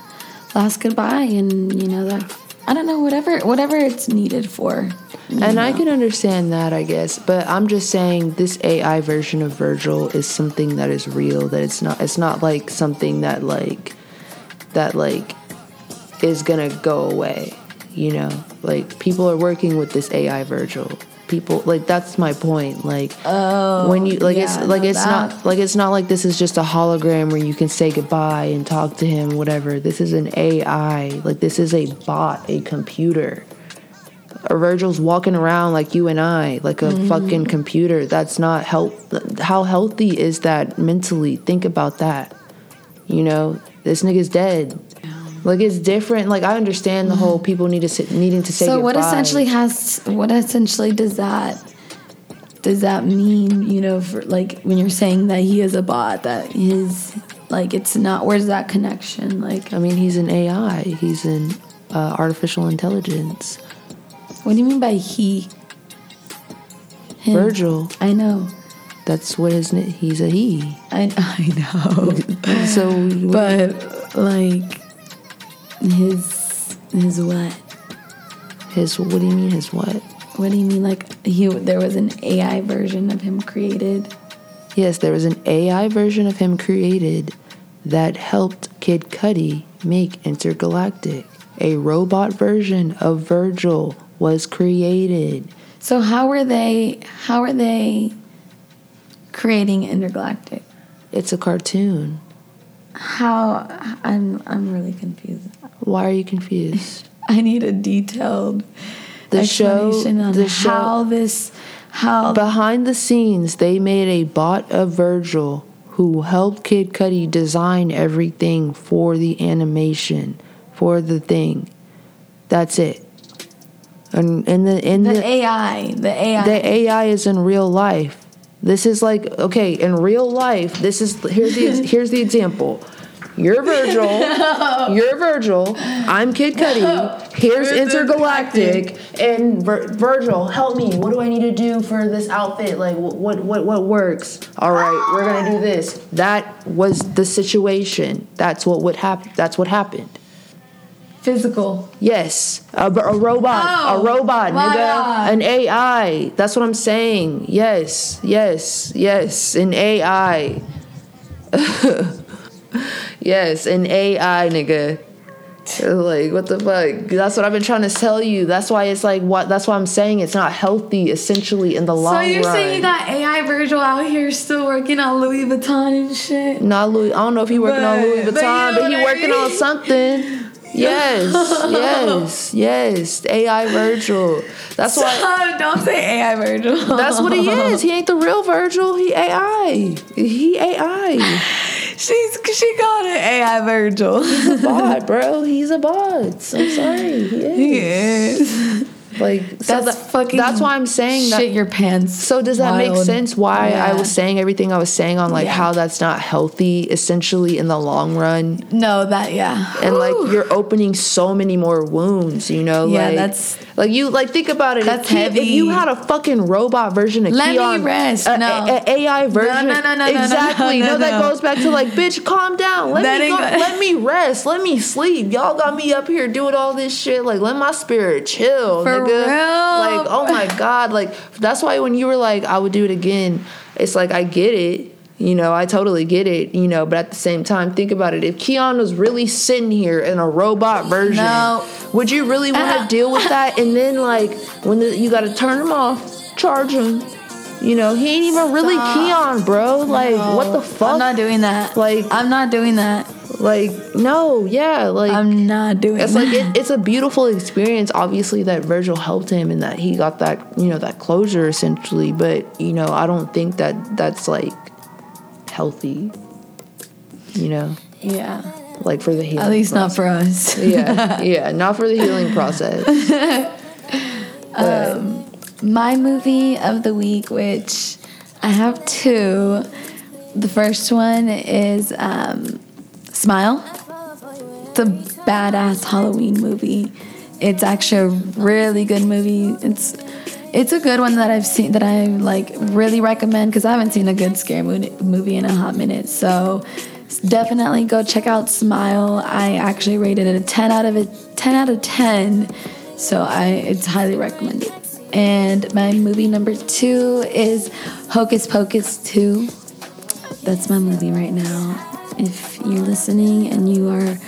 last goodbye and you know that I don't know, whatever whatever it's needed for. And I can understand that, I guess, but I'm just saying this AI version of Virgil is something that is real. That it's not. It's not like something that like that like is gonna go away. You know, like people are working with this AI Virgil. People like that's my point. Like Oh, when you like it's like it's that- not like it's not like this is just a hologram where you can say goodbye and talk to him whatever. This is an ai like this is a bot a computer. Or virgil's walking around like you and i like a Mm-hmm. fucking computer. That's not help how healthy is that mentally? Think about that. You know this nigga's dead like it's different like i understand the whole people need to sit, needing to say So what goodbye. essentially has what essentially does that does that mean, you know, for like when you're saying that he is a bot, that his like it's not where's that connection? Like i mean he's an ai he's an uh, artificial intelligence what do you mean by he? Him. Virgil. I know. That's what his he's a he. I I know. So but like his his what? his what do you mean his what? What do you mean like he there was an AI version of him created? Yes, there was an AI version of him created that helped Kid Cudi make Intergalactic. A robot version of Virgil was created. So how are they how are they creating intergalactic? It's a cartoon. How I'm I'm really confused. Why are you confused? I need a detailed The show- on the show- how this how Behind the scenes, they made a bot of Virgil who helped Kid Cudi design everything for the animation, for the thing. That's it. And in the in the the AI the AI the AI is in real life. This is like okay, in real life, this is here's the here's the example. You're Virgil. You're Virgil. I'm Kid Cudi. Here's Intergalactic. And Vir- Virgil, help me. What do I need to do for this outfit? Like, what, what, what, works? All right, we're gonna do this. That was the situation. That's what would happen. That's what happened. physical. Yes, a, a robot, Oh, a robot, nigga, God. an AI. That's what I'm saying. Yes, yes, yes, an AI. yes, an AI, nigga. Like what the fuck? That's what I've been trying to tell you. That's why it's like what. That's why I'm saying it's not healthy. Essentially, in the long run. So you're saying you got AI Virgil out here still working on Louis Vuitton and shit? Not Louis. I don't know if he working on But- Louis but you Vuitton, know but, he I working on something. Yes, yes, yes. AI Virgil. That's why. Stop, don't say AI Virgil. That's what he is. He ain't the real Virgil. He AI. He AI. She's she called it AI Virgil. He's a Bot, bro. He's a bot. I'm sorry. He is. He is. Like so That's that- fucking. That's why I'm saying that. shit your pants. So does that make sense? Why I was saying everything I was saying on like Yeah. how that's not healthy, essentially in the long run, No, that yeah. and like you're opening so many more wounds. You know, Yeah, like, that's- like you like think about it. That's if, Ke- If you had a fucking robot version of Let me rest. a- No. a- a AI version, no, no, no, no, no, exactly. no, no, that no. goes back to like, bitch, calm down. Let That me go, go- let me rest. Let me sleep. Y'all got me up here doing all this shit. Like, let my spirit chill, For nigga. real? Like, oh my god. Like, that's why when you were like, I would do it again. It's like I get it. You know, I totally get it, you know, but at the same time, think about it. If Keon was really sitting here in a robot version, No. would you really want to deal with that? And then, like, when the, you got to turn him off, charge him, you know, he ain't even really Stop. Keon, bro. Like, what the fuck? I'm not doing that. Like- I'm not doing that. like, no, yeah, like, I'm not doing that. it's that. like it, it's a beautiful experience. Obviously, that Virgil helped him and that he got that you know that closure essentially. But you know, I don't think that that's like healthy. You know, yeah. like for the healing. At least not for us. yeah, yeah, not for the healing process. Um, My movie of the week, which I have two. The first one is um, Smile. It's a badass Halloween movie. It's actually a really good movie. It's it's a good one that I've seen that I like really recommend because I haven't seen a good scary movie in a hot minute. So definitely go check out Smile. I actually rated it a 10 out of a 10 out of 10. So I it's highly recommended. And my movie number 2 is Hocus Pocus 2. That's my movie right now. If you're listening and you are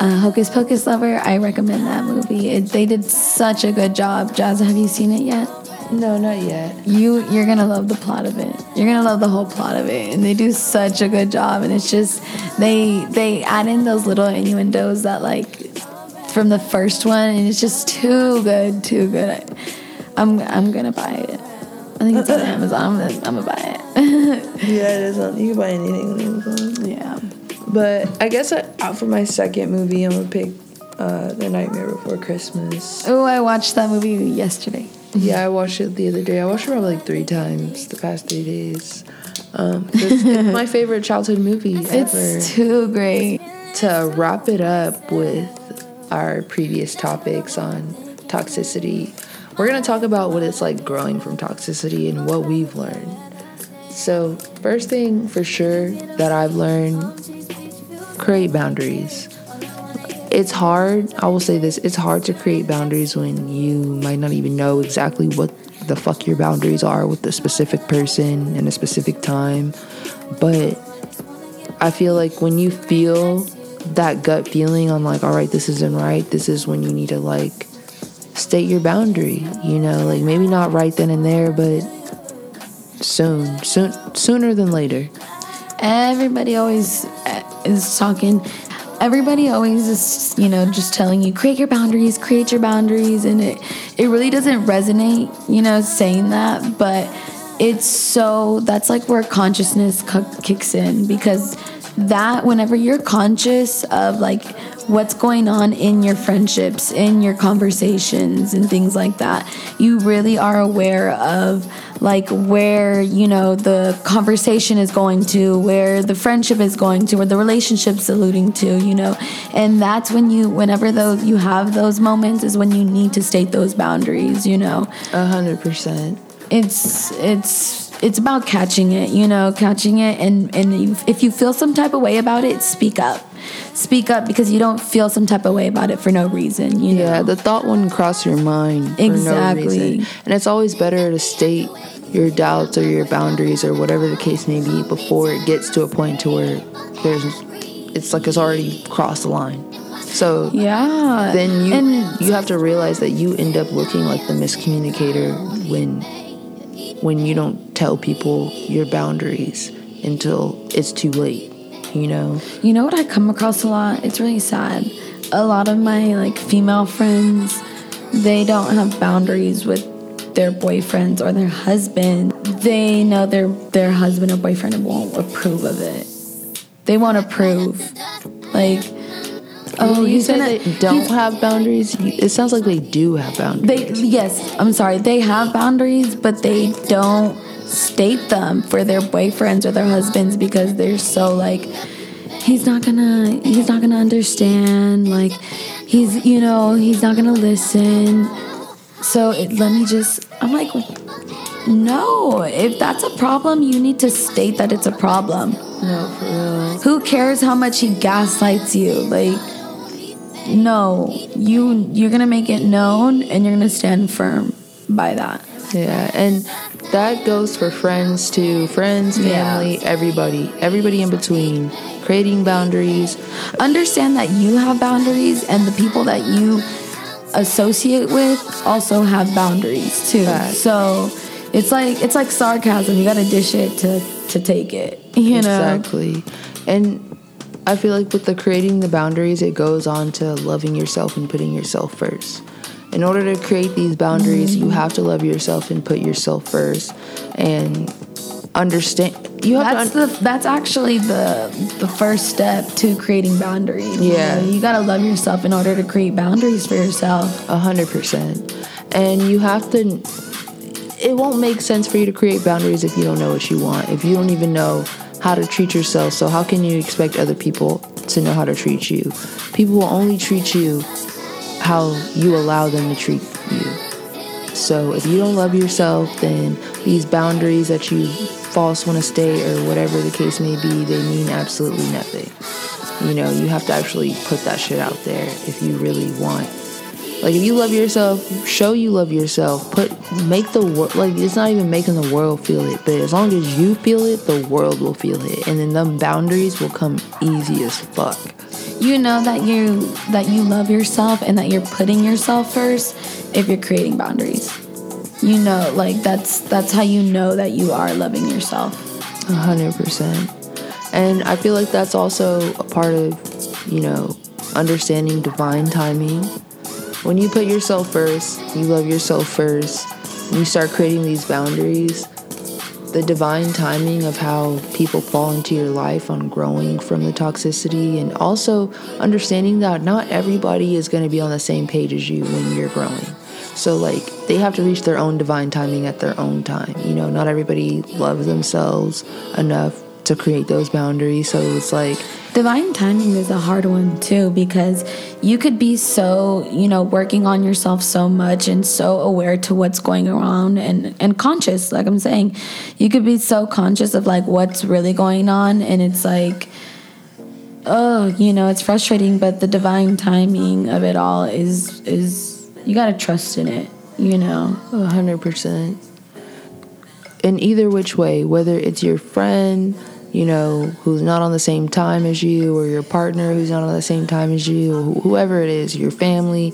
a Hocus Pocus lover, I recommend that movie. It, they did such a good job. Jazz, have you seen it yet? no, not yet. You you're gonna love the plot of it. You're gonna love the whole plot of it, and they do such a good job. And it's just they they add in those little innuendos that like from the first one, and it's just too good, too good. I'm I'm gonna buy it. I think it's on Amazon. I'm gonna, I'm gonna buy it. Yeah, it is. On, you can buy anything on Amazon. yeah. But I guess I, uh, for my second movie, I'm gonna pick uh, The Nightmare Before Christmas. Oh, I watched that movie yesterday. Yeah, I watched it the other day. I watched it probably like three times the past three days. Um, it's, it's my favorite childhood movie ever. It's too great. to wrap it up with our previous topics on toxicity, we're going to talk about what it's like growing from toxicity and what we've learned. So, first thing for sure that I've learned create boundaries. It's hard, I will say this, it's hard to create boundaries when you might not even know exactly what the fuck your boundaries are with a specific person and a specific time. But I feel like when you feel that gut feeling on like, all right, this isn't right, this is when you need to like state your boundary, you know, like maybe not right then and there, but soon, soon, sooner than later. Everybody always uh, is talking. Everybody always is, you know, just telling you create your boundaries, create your boundaries, and it it really doesn't resonate, you know, saying that, but it's so that's like where consciousness kicks in because that whenever you're conscious of like what's going on in your friendships, in your conversations, and things like that, you really are aware of like where you know the conversation is going to, where the friendship is going to, where the relationship's alluding to, you know, and that's when you, whenever those you have those moments, is when you need to state those boundaries, you know? A hundred percent. it's it's it's about catching it you know? Catching it and and if you feel some type of way about it speak up speak up because you don't feel some type of way about it for no reason you know Yeah, the thought wouldn't cross your mind no Exactly. reason. And it's always better to state your doubts or your boundaries or whatever the case may be before it gets to a point to where there's it's like it's already crossed the line. So Yeah. then you and you have to realize that you end up looking like the miscommunicator when when you don't tell people your boundaries until it's too late. You know? You know what I come across a lot? It's really sad. A lot of my like female friends, they don't have boundaries with their boyfriends or their husband. They know their their husband or boyfriend won't approve of it. They won't approve. Like oh, you said gonna they don't have boundaries. It sounds like they do have boundaries. They yes, I'm sorry. They have boundaries, but they don't state them for their boyfriends or their husbands because they're so like he's not gonna he's not gonna understand like he's you know he's not gonna listen. So it, let me just i'm like no if that's a problem you need to state that it's a problem. No, for real. who cares how much he gaslights you? Like no you you're gonna make it known and you're gonna stand firm by that Yeah, and that goes for friends too. Friends, Yeah. family, everybody. Everybody in between. Creating boundaries. understand that you have boundaries and the people that you associate with also have boundaries too Fact. so it's like it's like sarcasm you gotta dish it to to take it you know Exactly. And I feel like with the creating the boundaries, it goes on to loving yourself and putting yourself first. In order to create these boundaries, you have to love yourself and put yourself first and understand. You have that's to un- the that's actually the the first step to creating boundaries you Yeah. know? you gotta love yourself in order to create boundaries for yourself A hundred percent. And you have to. It won't make sense for you to create boundaries if you don't know what you want. If you don't even know how to treat yourself, so how can you expect other people to know how to treat you? People will only treat you how you allow them to treat you. So if you don't love yourself, then these boundaries that you false want to stay or whatever the case may be, they mean absolutely nothing. You know, you have to actually put that shit out there if you really want. Like if you love yourself, show you love yourself. Put make the world like it's not even making the world feel it, but as long as you feel it, the world will feel it, and then them boundaries will come easy as fuck. you know that you that you love yourself and that you're putting yourself first if you're creating boundaries you know like that's that's how you know that you are loving yourself A hundred percent. And I feel like that's also a part of, you know, understanding divine timing. When you put yourself first, you love yourself first, you start creating these boundaries, the divine timing of how people fall into your life on growing from the toxicity and also understanding that not everybody is going to be on the same page as you when you're growing. So like they have to reach their own divine timing at their own time. You know, not everybody loves themselves enough to create those boundaries. So it's like divine timing is a hard one too because you could be so you know working on yourself so much and so aware to what's going around and and conscious like i'm saying you could be so conscious of like what's really going on and it's like oh you know it's frustrating but the divine timing of it all is is you got to trust in it you know A hundred percent. In either which way, whether it's your friend, you know, who's not on the same time as you, or your partner who's not on the same time as you, or whoever it is, your family,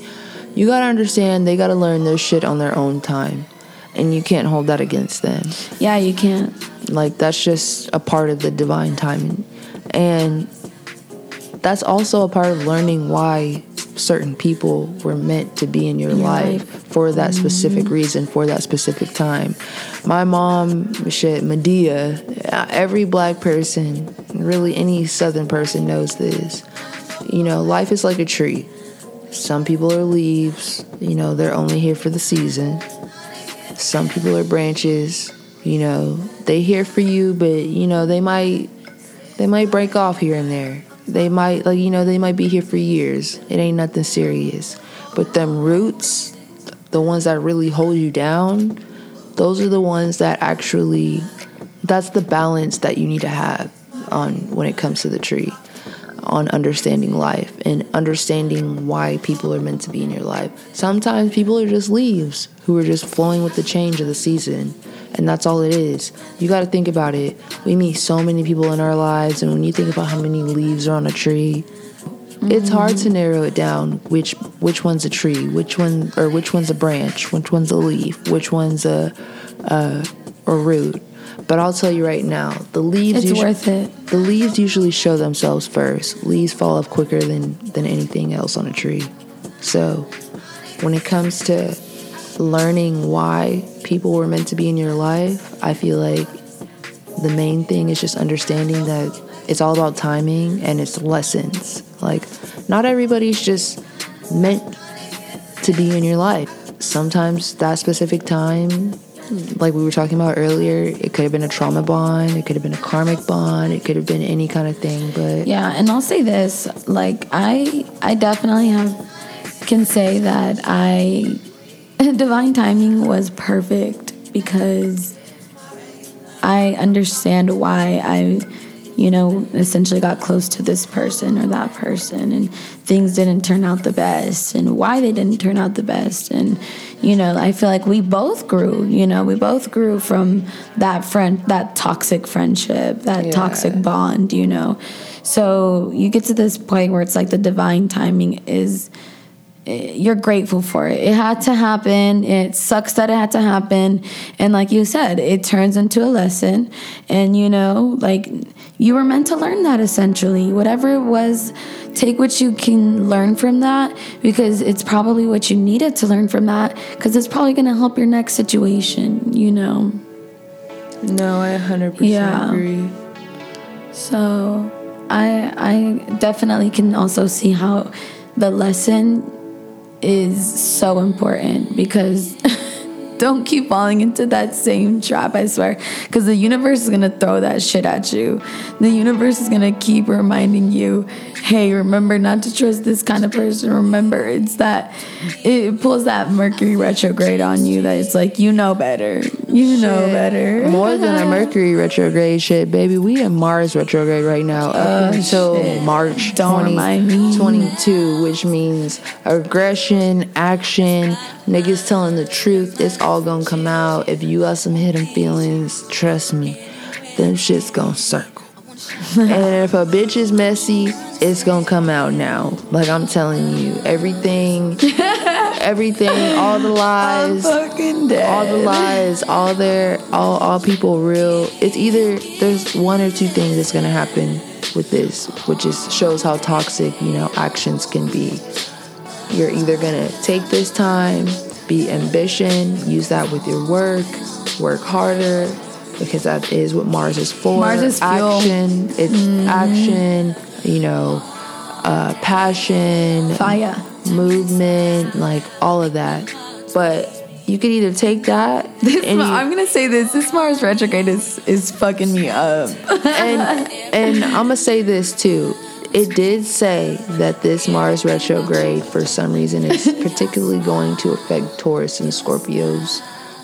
you gotta understand they gotta learn their shit on their own time. And you can't hold that against them. yeah you can't Like, that's just a part of the divine timing. And that's also a part of learning why certain people were meant to be in your, your life, life. for that specific mm-hmm. reason, for that specific time. My mom, shit, Madea, every black person, really any southern person knows this. You know, life is like a tree. Some people are leaves, you know, they're only here for the season. Some people are branches, you know, they here for you, but you know, they might they might break off here and there. They might like you know, they might be here for years. It ain't nothing serious. But them roots, the ones that really hold you down, those are the ones that actually that's the balance that you need to have on when it comes to the tree on understanding life and understanding why people are meant to be in your life. Sometimes people are just leaves who are just flowing with the change of the season, and that's all it is. You got to think about it. We meet so many people in our lives, and when you think about how many leaves are on a tree, it's hard to narrow it down which which one's a tree, which one or which one's a branch, which one's a leaf, which one's a a, a root. But I'll tell you right now, the leaves It's usu- worth it. the leaves usually show themselves first. Leaves fall off quicker than than anything else on a tree. So, when it comes to learning why people were meant to be in your life, I feel like the main thing is just understanding that it's all about timing and it's lessons. Like, not everybody's just meant to be in your life. Sometimes that specific time, like we were talking about earlier, it could have been a trauma bond, it could have been a karmic bond, it could have been any kind of thing. But Yeah, and I'll say this, like I I definitely have can say that I divine timing was perfect because I understand why I you know essentially got close to this person or that person and things didn't turn out the best and why they didn't turn out the best and you know I feel like we both grew you know we both grew from that friend that toxic friendship that Yeah. toxic bond you know so you get to this point where it's like the divine timing is you're grateful for it. It had to happen. It sucks that it had to happen. And like you said, it turns into a lesson. And you know, like you were meant to learn that essentially. Whatever it was, take what you can learn from that because it's probably what you needed to learn from that because it's probably going to help your next situation, you know. no, I 100% Yeah. agree. So I I definitely can also see how the lesson is so important because don't keep falling into that same trap, I swear. Because the universe is gonna throw that shit at you. The universe is gonna keep reminding you, hey, remember not to trust this kind of person. Remember, it's that it pulls that Mercury retrograde on you that it's like you know better. You know better. More than a Mercury retrograde shit, baby. We in Mars retrograde right now up oh, until Oh, shit. March Don't 20, me. 22, which means aggression, action, niggas telling the truth. It's all gonna come out. If you got some hidden feelings, trust me, them shit's gonna circle. and if a bitch is messy, it's gonna come out now. Like I'm telling you, everything, everything, all the lies all the lies, all their, all all people real. It's either there's one or two things that's gonna happen with this, which is shows how toxic you know actions can be. You're either gonna take this time, be ambition, use that with your work, work harder, because that is what Mars is for. Mars is fuel. action. It's action. You know, uh, passion Fire. movement, like all of that. But you could either take that This, and, you- I'm gonna say this. This Mars retrograde is is fucking me up. and and I'm gonna say this too. It did say that this Mars retrograde, for some reason, is particularly going to affect Taurus and Scorpios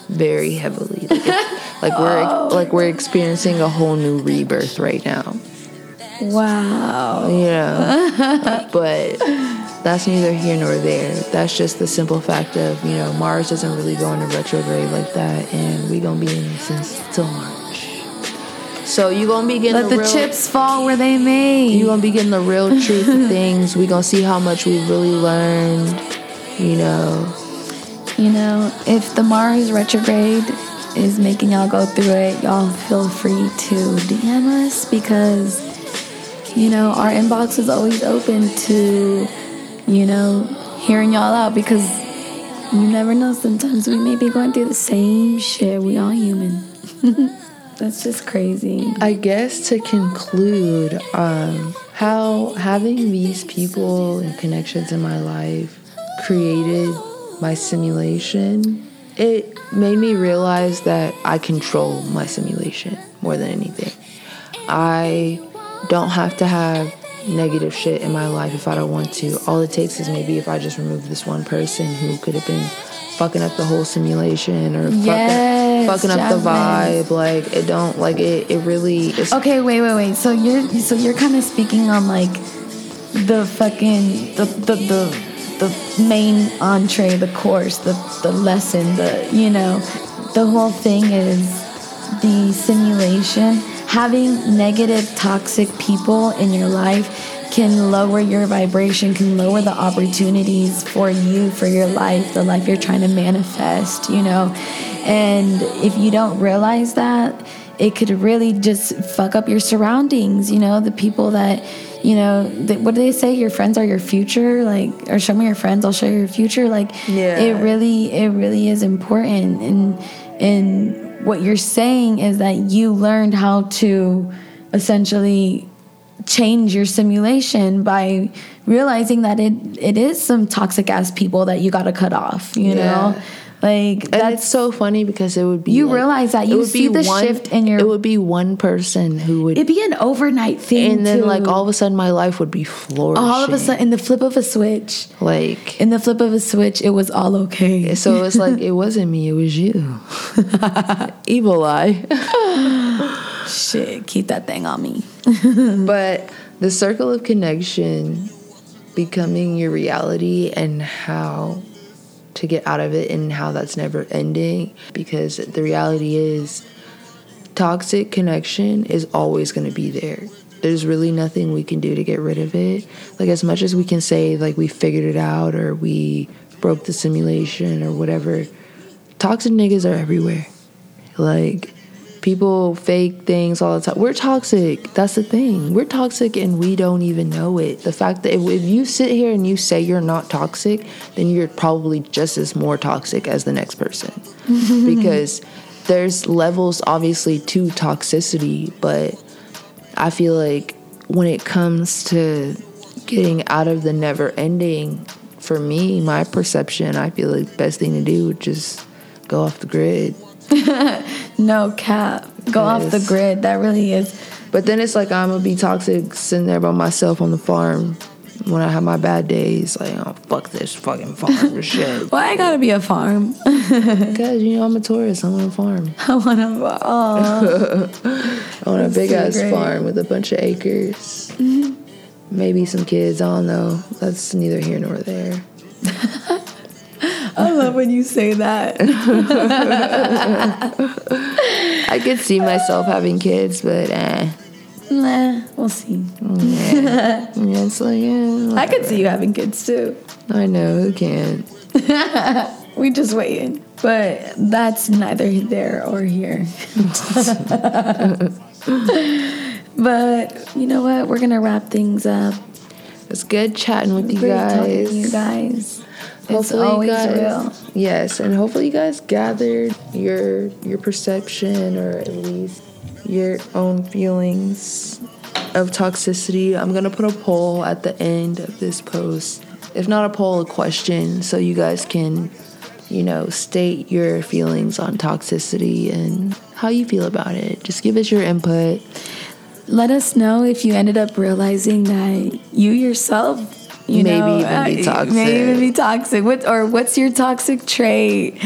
very heavily. Like, it- like we're like we're experiencing a whole new rebirth right now. Wow. Yeah. but that's neither here nor there. That's just the simple fact of, you know, Mars doesn't really go into retrograde like that and we gonna be in since till March. So you gonna be getting the Let the real, chips fall where they may. you gonna be getting the real truth of things. We gonna see how much we really learned, you know. You know, if the Mars retrograde is making y'all go through it, y'all feel free to DM us because, you know, our inbox is always open to, you know, hearing y'all out because you never know. Sometimes we may be going through the same shit. We all human. That's just crazy. I guess to conclude, um, how having these people and connections in my life created my simulation, it made me realize that I control my simulation more than anything. I don't have to have negative shit in my life if I don't want to. All it takes is maybe if I just remove this one person who could have been fucking up the whole simulation or Yes, fucking, fucking up the vibe. Like it don't like it. It really is. Okay, wait, wait, wait. So you're so you're kind of speaking on like the fucking the the the the main entree, the course, the the lesson, the you know, the whole thing is the simulation. Having negative, toxic people in your life can lower your vibration, can lower the opportunities for you, for your life, the life you're trying to manifest, you know. And if you don't realize that, it could really just fuck up your surroundings, you know, the people that, you know, what do they say? Your friends are your future, like, or show me your friends, I'll show you your future. Like, Yeah. it really, it really is important. And, and what you're saying is that you learned how to essentially change your simulation by realizing that it it is some toxic ass people that you got to cut off you Yeah. know like And that's so funny because it would be You like- realize that. You would see be the shift in your- It would be one person who would, it'd be an overnight thing and then too. like all of a sudden my life would be flourishing. all of a sudden in the flip of a switch like in the flip of a switch it was all okay so it's like it wasn't me, it was you. Evil eye. shit keep that thing on me But the circle of connection becoming your reality and how to get out of it and how that's never ending because the reality is toxic connection is always going to be there. There's really nothing we can do to get rid of it. Like as much as we can say like we figured it out or we broke the simulation or whatever, toxic niggas are everywhere. Like people fake things all the time. We're toxic. That's the thing. We're toxic and we don't even know it. The fact that if, if you sit here and you say you're not toxic, then you're probably just as more toxic as the next person. because there's levels obviously to toxicity, but I feel like when it comes to getting out of the never ending, for me, my perception, I feel like best thing to do would just go off the grid. no cap go off the grid that really is But then it's like I'm gonna be toxic sitting there by myself on the farm when I have my bad days. Like, oh fuck this fucking farm for shit. why i gotta be a farm Because you know I'm a Taurus. I'm on a farm. i want to oh I want a big so ass great. farm with a bunch of acres. Mm-hmm. Maybe some kids. I don't know. That's neither here nor there. I love when you say that. I could see myself having kids, but eh. nah we'll see. Yeah, it's like, yeah, i could see you having kids too. I know who can't. we just waiting. But that's neither there or here. But you know what? We're gonna wrap things up. It's good chatting with you Great talking guys. to you guys Hopefully you guys- real Yes, and hopefully you guys gathered your your perception or at least your own feelings of toxicity. I'm gonna put a poll at the end of this post. If not a poll, a question, so you guys can, you know, state your feelings on toxicity and how you feel about it. Just give us your input. let us know if you ended up realizing that you yourself you Maybe know, even be uh, toxic. Maybe even be toxic. What or what's your toxic trait?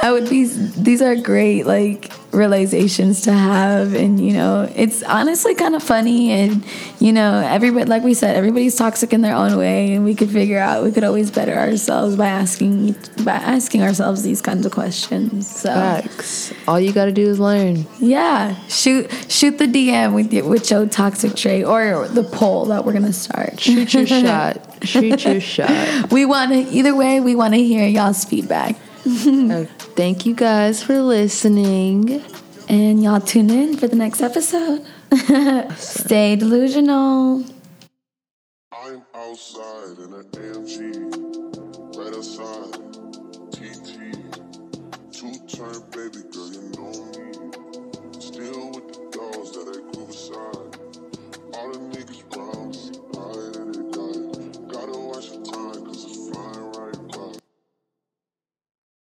That would be. These are great like realizations to have, and you know, it's honestly kind of funny, and you know, everybody like we said, everybody's toxic in their own way, and we could figure out. We could always better ourselves by asking by asking ourselves these kinds of questions. So. Facts. All you gotta do is learn. Yeah, shoot shoot the DM with your, with your toxic trait or the poll that we're gonna start. Shoot your shot. Shoot your shot. We want to either way. We want to hear y'all's feedback, Uh, Thank you guys for listening. and y'all tune in for the next episode. Stay delusional.